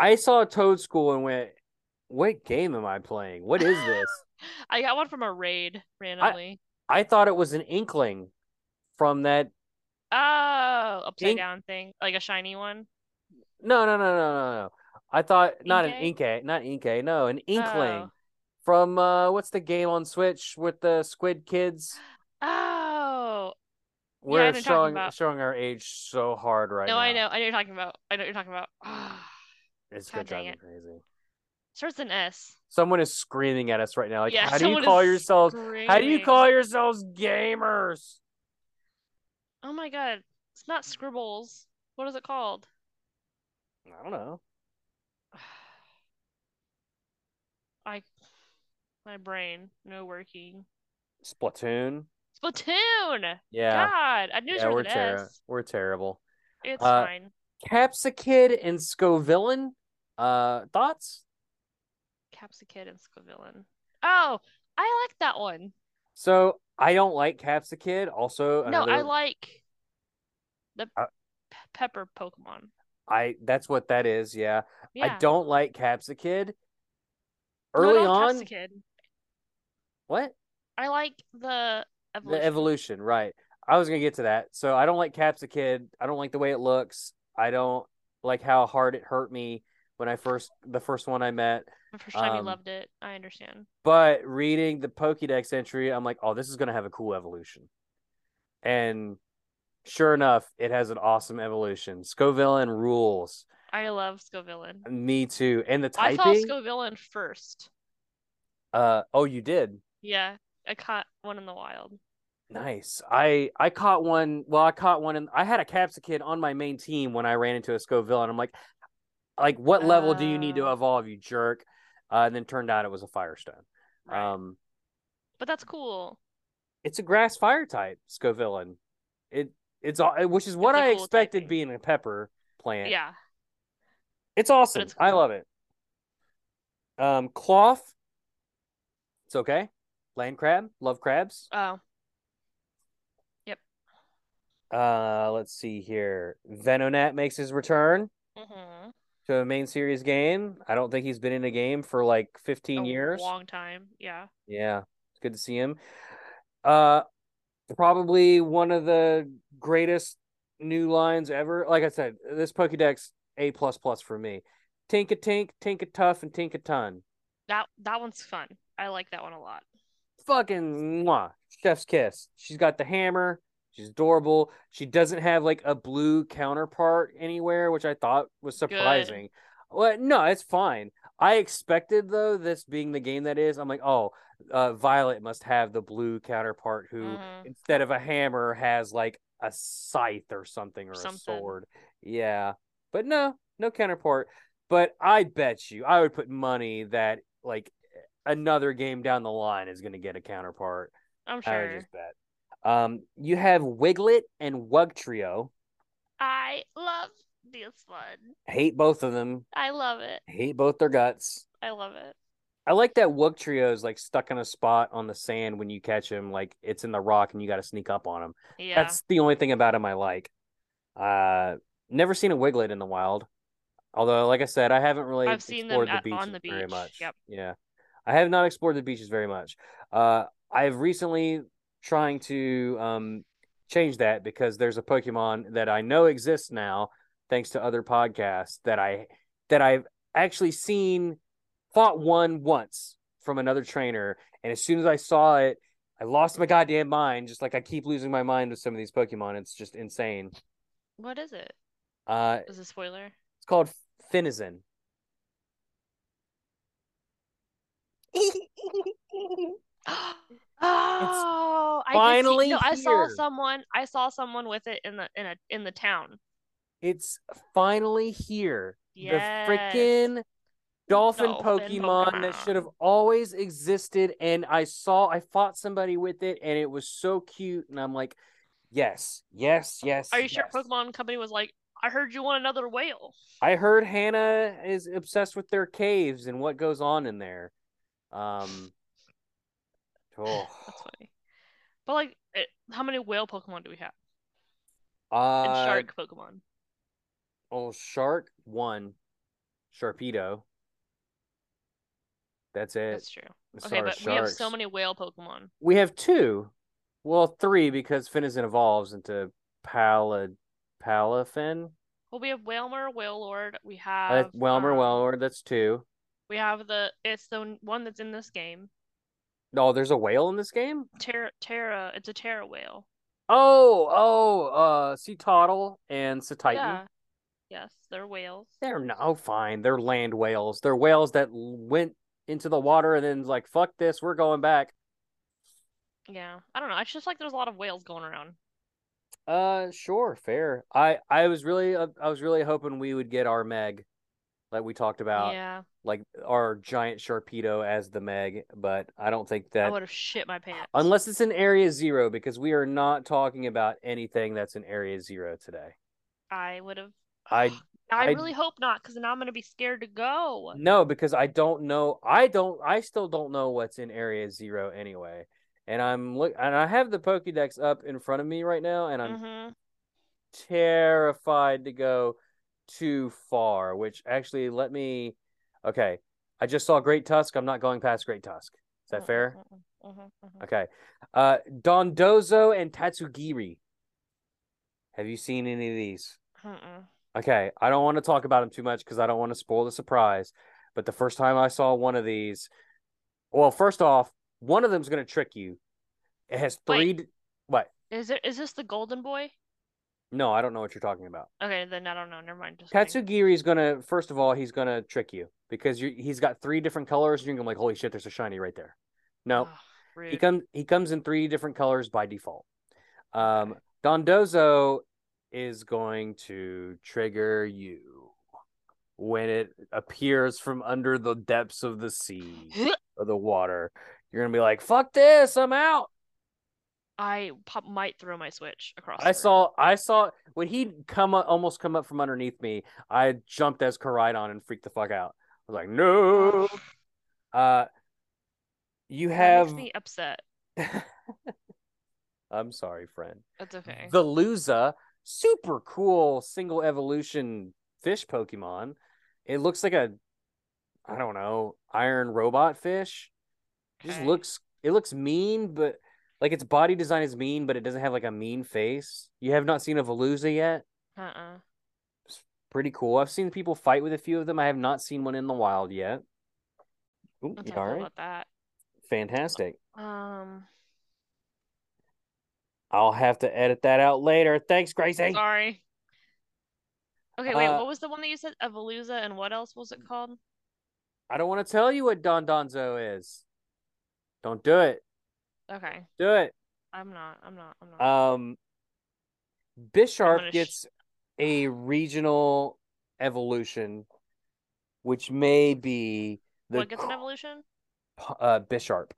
I saw Toedscool and went, "What game am I playing? What is this?" I got one from a raid randomly. I thought it was an inkling from that. Oh, upside Ink- down thing, like a shiny one. No, no, no, no, no, no. I thought not an Inkay? Inkay, not Inkay, no, an Inkling Oh. from uh, what's the game on Switch with the Squid Kids? Oh, We're know what you're talking showing showing our age so hard right no, now. I know. I know what you're talking about. I know what you're talking about. It's God gonna drive me it. crazy. Starts an S. Someone is screaming at us right now. Like, Yeah, how do you call yourselves? How do you call yourselves gamers? Oh my god. It's not scribbles. What is it called? I don't know. I my brain no working. Splatoon. Splatoon. Yeah. God, I knew it yeah, was we're ter- S. we're terrible. It's Uh, fine. Capsakid and Scovillain. Uh, thoughts? Capsakid and Scovillain. Oh, I like that one. So I don't like Capsakid. Also, No, I like the Uh, pepper Pokemon. I that's what that is. Yeah. Yeah. I don't like Capsakid. Early on, what? I like the evolution. The evolution, right. I was gonna get to that. So I don't like Capsakid. I don't like the way it looks. I don't like how hard it hurt me when I first the first one I met. The first time you um, loved it, I understand. But reading the Pokédex entry, I'm like, oh, this is gonna have a cool evolution. And sure enough, it has an awesome evolution. Scovillain rules. I love Scovillain. Me too. And the typing. I saw Scovillain first. uh oh, you did. Yeah, I caught one in the wild. Nice. I I caught one. Well, I caught one, and I had a Capsakid on my main team when I ran into a Scoville, and I'm like, like, what level do you need to Oh. evolve, you jerk? Uh, and then turned out it was a Firestone. Right. Um, but that's cool. it's a grass fire type Scovillain. It it's all, which is what I cool expected typing. being a pepper plant. Yeah. It's awesome. it's I love it. Um, Klawf. It's okay. Land crab. Love crabs. Oh, Yep. Uh, let's see here. Venonat makes his return hmm to a main series game. I don't think he's been in a game for like 15 a years. long time. Yeah. Yeah, it's good to see him. Uh, probably one of the greatest new lines ever. Like I said, this Pokédex A plus plus for me. Tinkatink, Tinka Tough, and Tinkaton. That that one's fun. I like that one a lot. Fucking mwah, chef's kiss. She's got the hammer. She's adorable. She doesn't have like a blue counterpart anywhere, which I thought was surprising. Well, no, it's fine. I expected though, this being the game that is, I'm like, oh, uh, Violet must have the blue counterpart who, Mhm. instead of a hammer, has like a scythe or something or Something. a sword. Yeah, but no, no counterpart. But I bet you, I would put money that like another game down the line is going to get a counterpart. I'm sure. I would just bet. Um, you have Wiglet and Wugtrio. I love this one. Hate both of them. I love it. Hate both their guts. I love it. I like that Wugtrio is like stuck in a spot on the sand when you catch him. Like it's in the rock and you got to sneak up on him. Yeah. That's the only thing about him I like. Uh, never seen a Wiglet in the wild. Although, like I said, I haven't really I've seen them explored the at- beaches on the beach very much. Yep. Yeah, I have not explored the beaches very much. Uh, I've recently trying to um change that because there's a Pokemon that I know exists now, thanks to other podcasts that I that I've actually seen fought one once from another trainer, and as soon as I saw it, I lost my goddamn mind. Just like I keep losing my mind with some of these Pokemon, it's just insane. What is it? Uh, Is a spoiler? it's called Finizen. oh, I finally did see. No, I saw someone. I saw someone with it in the in a in the town. It's finally here. Yes. The freaking dolphin, Dolphin Pokemon, that should have always existed. And I saw, I fought somebody with it, and it was so cute. And I'm like, yes, yes, yes. Are you sure. Pokemon Company was like, I heard you want another whale? I heard Hannah is obsessed with their caves and what goes on in there. Um, oh, That's funny. But like, it, how many whale Pokemon do we have? uh, And shark Pokemon. Oh, shark one, Sharpedo. That's it. That's true. Okay, but as we have so many whale Pokemon. We have two. Well, three because Finizen evolves into Palad Palafin. Well, we have Wailmer, Wailord. We Uh, have Wailmer, um, Wailord, that's two. We have the. It's the one that's in this game. Oh, there's a whale in this game? Terra. Terra. It's a Terra whale. Oh, oh, uh, Cetoddle and Cetitan. Yeah. Yes, they're whales. They're no fine. They're land whales. They're whales that went into the water and then like fuck this, we're going back. Yeah, I don't know. It's just like there's a lot of whales going around. Uh, sure, fair. I I was really uh, I was really hoping we would get our Meg, like we talked about, yeah, like our giant Sharpedo as the Meg, but I don't think that I would have shit my pants. unless it's in Area Zero because we are not talking about anything that's in Area Zero today. I would have. I I, I- really hope not, because now I'm gonna be scared to go. no because I don't know. I don't. I still don't know what's in Area Zero anyway. And I'm look and I have the Pokédex up in front of me right now, and I'm hmm terrified to go too far, which actually let me okay. I just saw Great Tusk. I'm not going past Great Tusk. Is that fair? Mm-hmm, Okay. Uh Dondozo and Tatsugiri. Have you seen any of these? Okay, I don't want to talk about them too much because I don't want to spoil the surprise. But the first time I saw one of these, well, first off, one of them's going to trick you. It has three. Wait. What? Is it is this the golden boy? No, I don't know what you're talking about. Okay, then I don't know. Never mind. Just kidding. Tatsugiri's gonna first of all he's gonna trick you because you he's got three different colors and you're gonna be like holy shit there's a shiny right there. No, he comes he comes in three different colors by default. Um, Okay. Dondozo is going to trigger you when it appears from under the depths of the sea or the water. You're gonna be like fuck this I'm out. I pop, might throw my switch across. I saw I saw when he'd come up almost come up from underneath me. I jumped as Koraidon and freaked the fuck out. I was like, no. Uh, you that have. makes me upset. I'm sorry, friend. That's okay. Veluza, super cool single evolution fish Pokemon. It looks like a, I don't know, iron robot fish. It just looks. It looks mean, but like its body design is mean, but it doesn't have like a mean face. You have not seen a Veluza yet. Uh-uh. pretty cool. I've seen people fight with a few of them. I have not seen one in the wild yet. Ooh, you all right? about that. Fantastic. Um, I'll have to edit that out later. Thanks, Gracie. sorry. Okay, wait. Uh, what was the one that you said? Evoluza, and what else was it called? I don't want to tell you what Don Donzo is. Don't do it. Okay, Do it. I'm not. I'm not. I'm not. Um, Bisharp sh- gets a regional evolution, which may be the what gets an evolution? uh, Bisharp.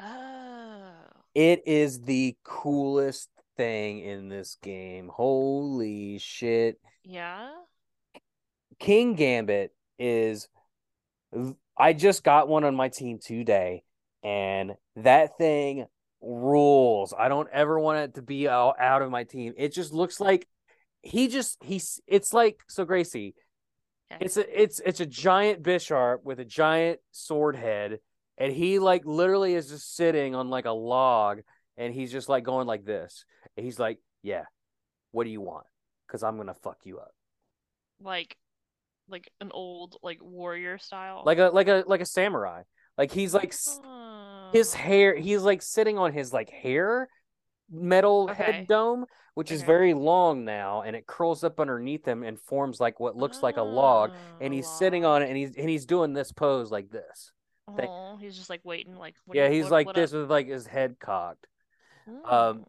Oh. It is the coolest thing in this game. Holy shit. Yeah. Kingambit is I just got one on my team today and that thing rules. I don't ever want it to be out, out of my team. It just looks like he just he's it's like so Gracie Okay. it's a it's it's a giant Bisharp with a giant sword head and he like literally is just sitting on like a log and he's just like going like this. And he's like, "Yeah. What do you want? Cuz I'm going to fuck you up." Like, like an old like warrior style. Like a like a like a samurai. Like he's like his Oh. hair he's like sitting on his like hair metal Okay. head dome which is very long now and it curls up underneath him and forms like what looks like a log Ah, and he's sitting on it and he's and he's doing this pose like this. Oh, he's just like waiting, like yeah he's what- like what this up? with like his head cocked um, Mm.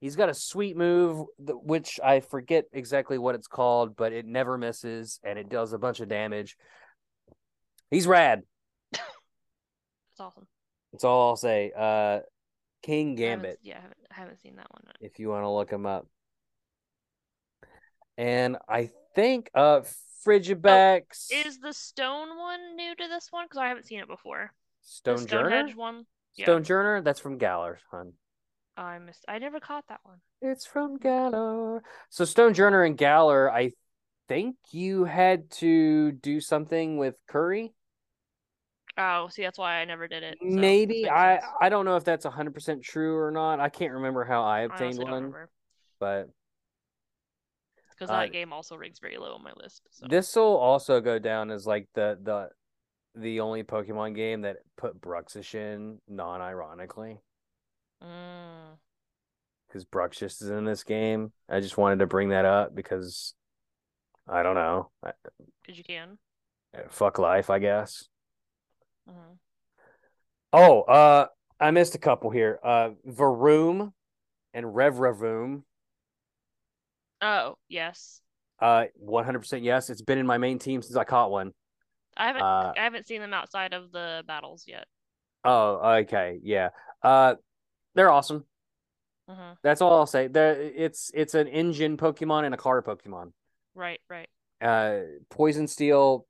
he's got a sweet move which i forget exactly what it's called but it never misses and it does a bunch of damage he's rad It's awesome. that's all i'll say uh king I gambit yeah, I haven't, I haven't seen that one. if you want to look him up and i think uh frigibax Is the stone one new to this one? Because I haven't seen it before. stonjourner one. yeah. stone journer that's from Galar, hun I missed. I never caught that one. It's from Galar. So Stonjourner and Galar, I think you had to do something with Curry. Oh, see, that's why I never did it. so Maybe I I don't know if that's hundred percent true or not. I can't remember how I I obtained don't one, but because Uh, that game also ranks very low on my list. So. this will also go down as like the the the only Pokemon game that put Bruxish in non-ironically Mm. because Bruxish is in this game. I just wanted to bring that up because I don't know. Because you can. Fuck life, I guess. Hmm Oh, uh, I missed a couple here. Uh, Varoom and Revavroom. Oh, yes. Uh, 100% yes. It's been in my main team since I caught one. I haven't Uh, I haven't seen them outside of the battles yet. Oh, okay, yeah. Uh, they're awesome. hmm That's all I'll say. There, it's it's an engine Pokemon and a car Pokemon. Right, right. Uh, Poison Steel,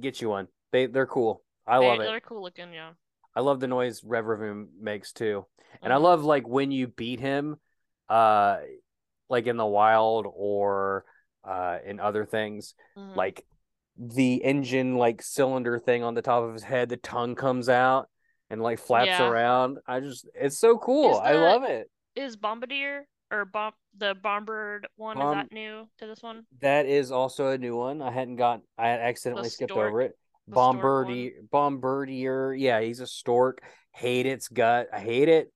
get you one. They they're cool. I They, love it. They're cool looking, yeah. I love the noise Rev Revavroom makes too, and I Mhm. love like when you beat him, uh, like in the wild or uh in other things, Mhm. like the engine like cylinder thing on the top of his head, the tongue comes out and like flaps Yeah. around. I just it's so cool. Is I love it. Is Bombirdier or Bomb the Bombard one Bomb- is that new to this one? That is also a new one. I hadn't got. I had accidentally The skipped stork- over it. Bombirdier, Bombirdier. Yeah, he's a stork. Hate its gut. I hate it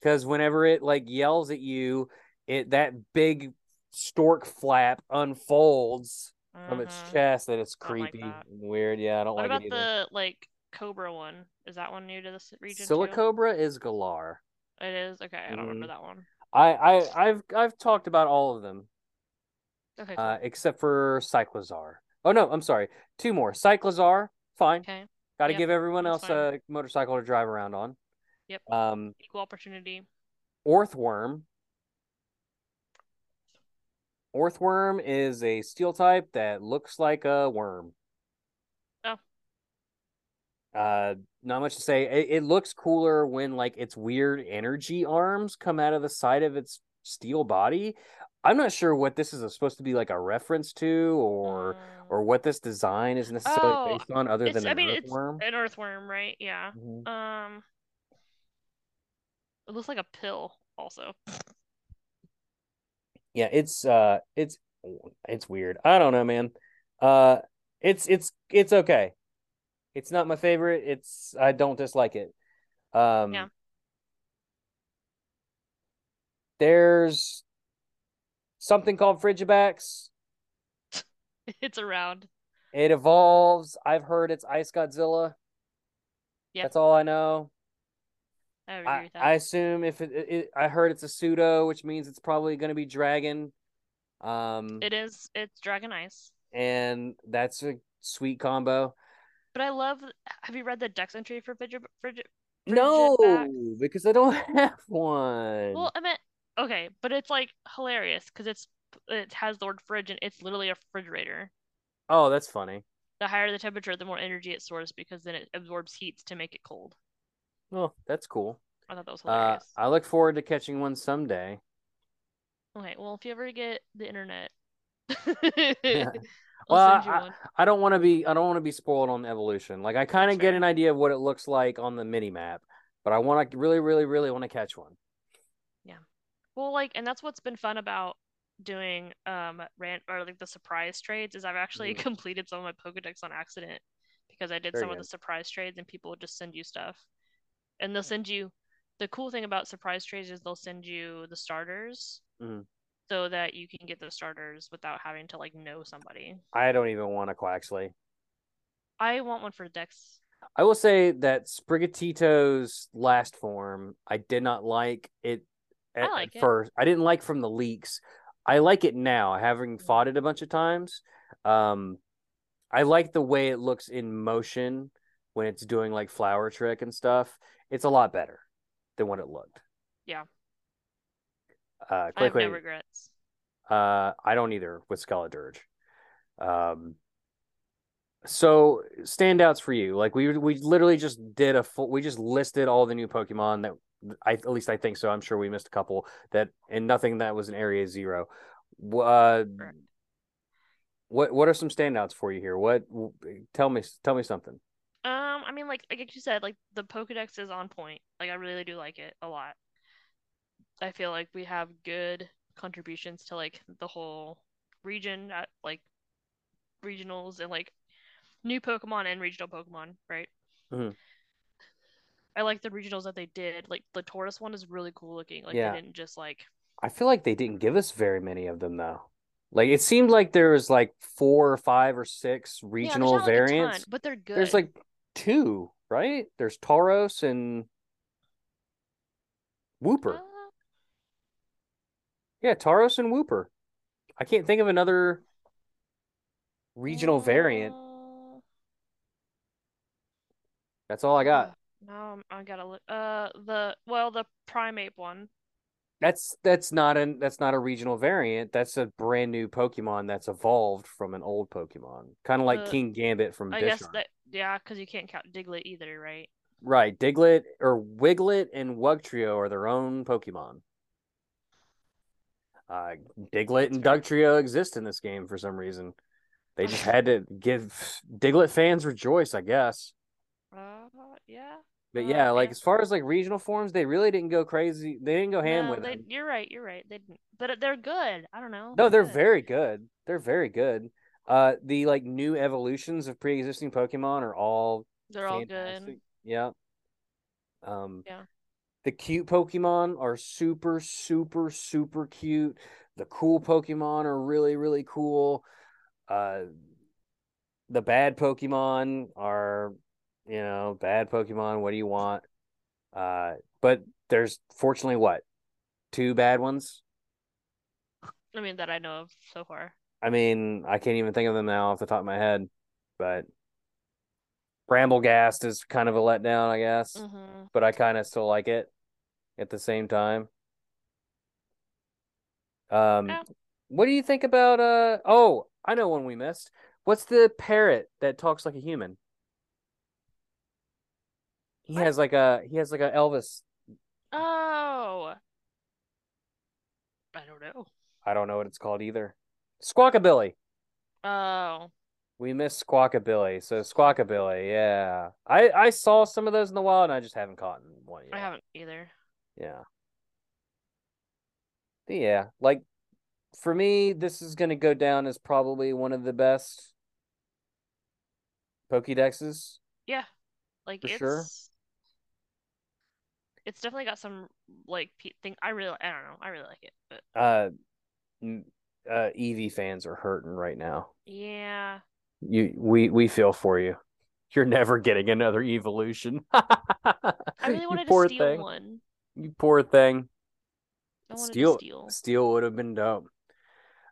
because whenever it like yells at you, it that big stork flap unfolds from its Mhm. chest, and it's like creepy that. and weird. Yeah, I don't What like about the like Cobra one? Is that one new to this region too? Silicobra is Galar. It is? Okay, I don't remember Mhm. that one. I, I I've I've talked about all of them. Okay, cool. uh, except for Cyclizar. Oh no, I'm sorry. Two more. Cyclizar, fine. okay. Got to Yep, give everyone that's else a motorcycle to drive around on. Yep. Um, Equal opportunity. Orthworm. Orthworm is a steel type that looks like a worm. Oh. Uh, not much to say. It, it looks cooler when like its weird energy arms come out of the side of its steel body. I'm not sure what this is supposed to be like a reference to, or Mm. or what this design is necessarily Oh, based on, other than I an mean it's earthworm. an earthworm, right? Yeah. Mhm. Um it looks like a pill also. Yeah, it's uh, it's it's weird. I don't know, man. Uh, it's it's it's okay. It's not my favorite. It's I don't dislike it. Um, Yeah. There's something called Frigibax. it's around. It evolves. I've heard it's Ice Godzilla. Yeah. That's all I know. I agree I, with that. I assume if it, it, it- I heard it's a pseudo, which means it's probably going to be dragon. Um, It is it's Dragon Ice. and that's a sweet combo. But I love have you read the Dex entry for Frigid Frigid No, because I don't have one. Well, I meant okay, but it's like hilarious because it's it has the word fridge and it's literally a refrigerator. oh, that's funny. The higher the temperature, the more energy it stores because then it absorbs heat to make it cold. Well, that's cool. I thought that was Uh, hilarious. I look forward to catching one someday. Okay, well, if you ever get the internet, Yeah. Well, I. I don't want to be I don't want to be spoiled on evolution. Like I kind of get an idea of what it looks like on the mini map, but I want to really, really, really want to catch one. Well, like, and that's what's been fun about doing um ran or like the surprise trades is I've actually Mhm. completed some of my Pokedex on accident because I did Very some of the surprise trades and people would just send you stuff. And they'll send you the cool thing about surprise trades is they'll send you the starters Mhm. so that you can get the starters without having to like know somebody. I don't even want a Quaxly. I want one for Dex. I will say that Sprigatito's last form, I did not like it at, I like at it. first. I didn't like from the leaks. I like it now, having Mm. fought it a bunch of times. Um, I like the way it looks in motion when it's doing like flower trick and stuff. It's a lot better than what it looked. Yeah. Uh, I quick, have no regrets. uh, I don't either with Skeledirge. Um, so standouts for you, like we we literally just did a full, we just listed all the new Pokemon that I at least I think so. I'm sure we missed a couple that and nothing that was an Area Zero. Uh, what what are some standouts for you here? What tell me tell me something. Um, I mean, like like you said, like the Pokedex is on point. Like I really do like it a lot. I feel like we have good contributions to like the whole region at like regionals and like new Pokemon and regional Pokemon, right? Mhm. I like the regionals that they did. Like the Tauros one is really cool looking. Like Yeah. they didn't just like I feel like they didn't give us very many of them though. Like it seemed like there was like four or five or six yeah, regional not, like, a ton, variants. but they're good. There's like two, right? There's Tauros and Wooper. Uh, Yeah, Tauros and Wooper. I can't think of another regional variant. uh, That's all I got. Uh, Now I'm- gotta look. Uh, the well, the primate one. That's that's not an that's not a regional variant. That's a brand new Pokemon that's evolved from an old Pokemon. Kind of like The- Kingambit from I guess that yeah, because you can't count Diglett either, right? Right, Diglett or Wiglett and Wugtrio are their own Pokemon. Uh, Diglett and. Dugtrio exist in this game for some reason. They just had to give Diglett fans rejoice, I guess. Uh, yeah. But Uh, yeah, like as far as like regional forms, they really didn't go crazy. They didn't go ham No, with they, it. you're right. You're right. They didn't, but they're good. I don't know. No, they're good. very good. They're very good. Uh, the like new evolutions of pre-existing Pokemon are all They're all good. Yeah. Um, Yeah. The cute Pokemon are super, super, super cute. The cool Pokemon are really, really cool. Uh, the bad Pokemon are, you know, bad Pokemon. What do you want? Uh, but there's fortunately what? Two bad ones? I mean that I know of so far. I mean, I can't even think of them now off the top of my head, but Brambleghast is kind of a letdown, I guess, Mm-hmm. but I kind of still like it at the same time. Um, Yeah. what do you think about uh oh, I know one we missed. What's the parrot that talks like a human? He What? has like a he has like a Elvis. Oh, I don't know. I don't know what it's called either. Squawkabilly. Oh, We missed Squawkabilly. So Squawkabilly, yeah. I I saw some of those in the wild and I just haven't caught one yet. I haven't either. Yeah. But yeah, like for me, this is gonna go down as probably one of the best Pokédexes. Yeah, like For it's sure. It's definitely got some like thing. I really, I don't know. I really like it, but Uh, uh, Eevee fans are hurting right now. yeah, You, we, we feel for you. You're never getting another evolution. I really wanted to steal thing. one. You poor thing. Steal, to steal. steel would have been dope.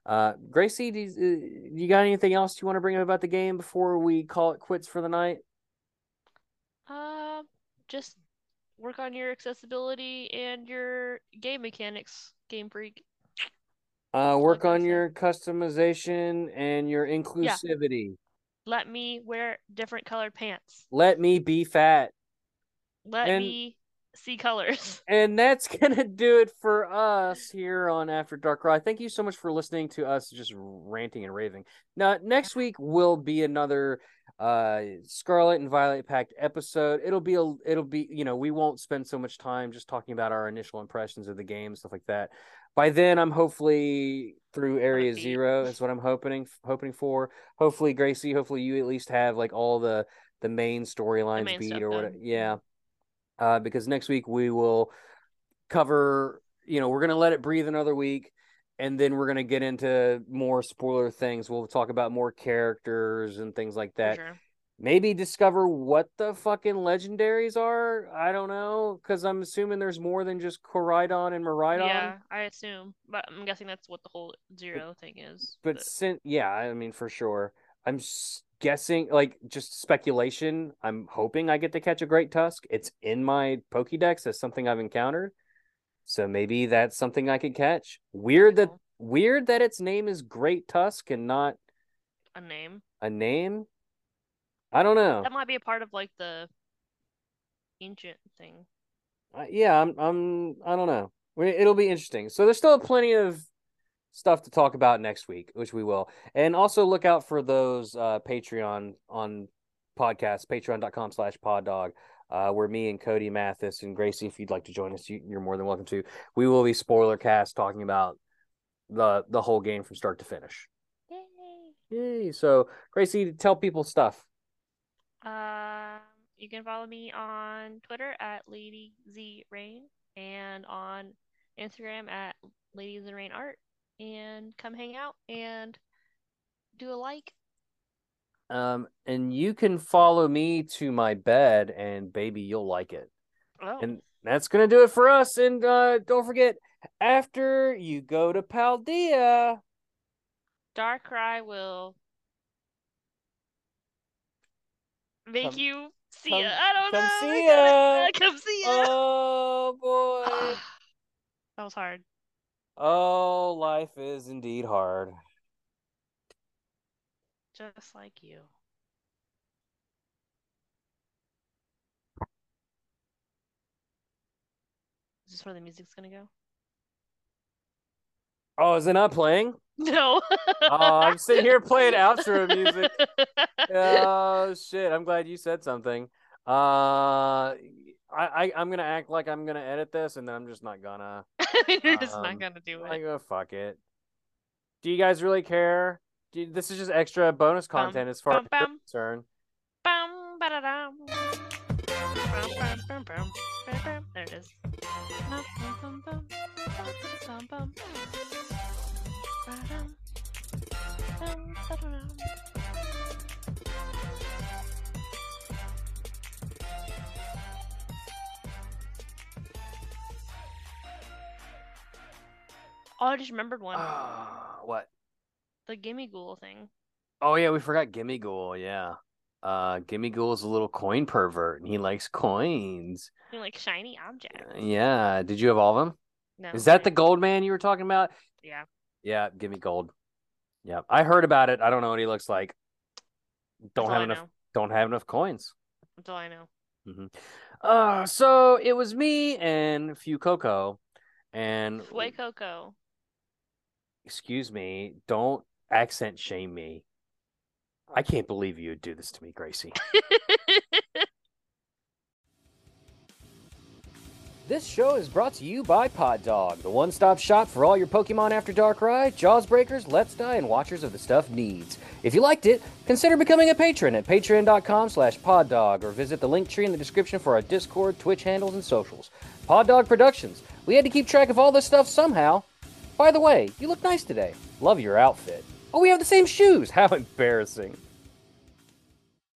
Uh, Gracie, do you, uh, you got anything else you want to bring up about the game before we call it quits for the night? Uh, just work on your accessibility and your game mechanics, Game Freak. Uh, work on your customization and your inclusivity. Let me wear different colored pants. Let me be fat. Let And- me see colors. And that's gonna do it for us here on After Darkrai. Thank you so much for listening to us just ranting and raving. Now next week will be another uh Scarlet and Violet packed episode. It'll be a it'll be you know, we won't spend so much time just talking about our initial impressions of the game, stuff like that. By then I'm hopefully through area zero is what I'm hoping hoping for. Hopefully Gracie, hopefully you at least have like all the the main storylines beat or whatever. done. Yeah uh, because next week we will cover. You know, we're gonna let it breathe another week, and then we're gonna get into more spoiler things. We'll talk about more characters and things like that. sure. Maybe discover what the fucking legendaries are. I don't know, because I'm assuming there's more than just Koraidon and Miraidon. Yeah, I assume, but I'm guessing that's what the whole zero thing is. But since yeah, I mean for sure. I'm guessing like just speculation. I'm hoping I get to catch a great tusk. It's in my Pokédex as something I've encountered. So maybe that's something I could catch. Weird that weird that its name is Great Tusk and not a name a name. I don't know. that might be a part of like the ancient thing. Uh, yeah, I'm I'm I don't know. It'll be interesting. So there's still plenty of stuff to talk about next week, which we will. And also look out for those uh Patreon on podcasts, patreon.com slash poddog, uh, where me and Cody Mathis and Gracie, if you'd like to join us, you, you're more than welcome to. We will be spoiler cast talking about the the whole game from start to finish. Yay! Yay. So Gracie, tell people stuff. Um, you can follow me on Twitter at Lady Z Rain and on Instagram at Lady Z Rain Art. And come hang out and do a like. Um, and you can follow me to my bed, and baby, you'll like it. Oh, And that's gonna do it for us. And uh, don't forget, after you go to Paldea, Darkrai will make Come- you see come- ya. I don't come know. see ya. Come see ya. oh boy, that was hard. Oh life is indeed hard. Just like you. Is this where the music's gonna go? Oh, is it not playing? No. Oh, I'm sitting here playing outro music. Oh shit! I'm glad you said something. Uh, I, I I'm gonna act like I'm gonna edit this, and then I'm just not gonna. You're just Um, not gonna do it. I go fuck it. Do you guys really care? You- this is just extra bonus Bum, content as far bum, as bum. concerned. Bum, ba-da-dum. Bum, bum, bum, bum, bum, bum. There it is. Bum, bum, bum, bum, bum, bum. Ba-da-dum. Oh, I just remembered one. Ah, what? The Gimmighoul thing. Oh yeah, we forgot Gimmighoul. Yeah. Uh, Gimmighoul is a little coin pervert, and he likes coins. You know, like shiny objects. Yeah. Did you have all of them? No. Is that the gold man you were talking about? Yeah. Yeah, give me gold. Yeah, I heard about it. I don't know what he looks like. Don't That's have enough. Don't have enough coins. That's all I know. Uh, so it was me and a few Coco, and Way Coco. Excuse me, don't accent shame me. I can't believe you would do this to me, Gracie. This show is brought to you by Pod Dog, the one stop shop for all your Pokemon After Darkrai, Jaws Breakers, Let's Die, and Watchers of the Stuff needs. If you liked it, consider becoming a patron at patreon.com slash poddog or visit the link tree in the description for our Discord, Twitch handles, and socials. Pod Dog Productions. We had to keep track of all this stuff somehow. By the way, you look nice today. Love your outfit. Oh, we have the same shoes. How embarrassing.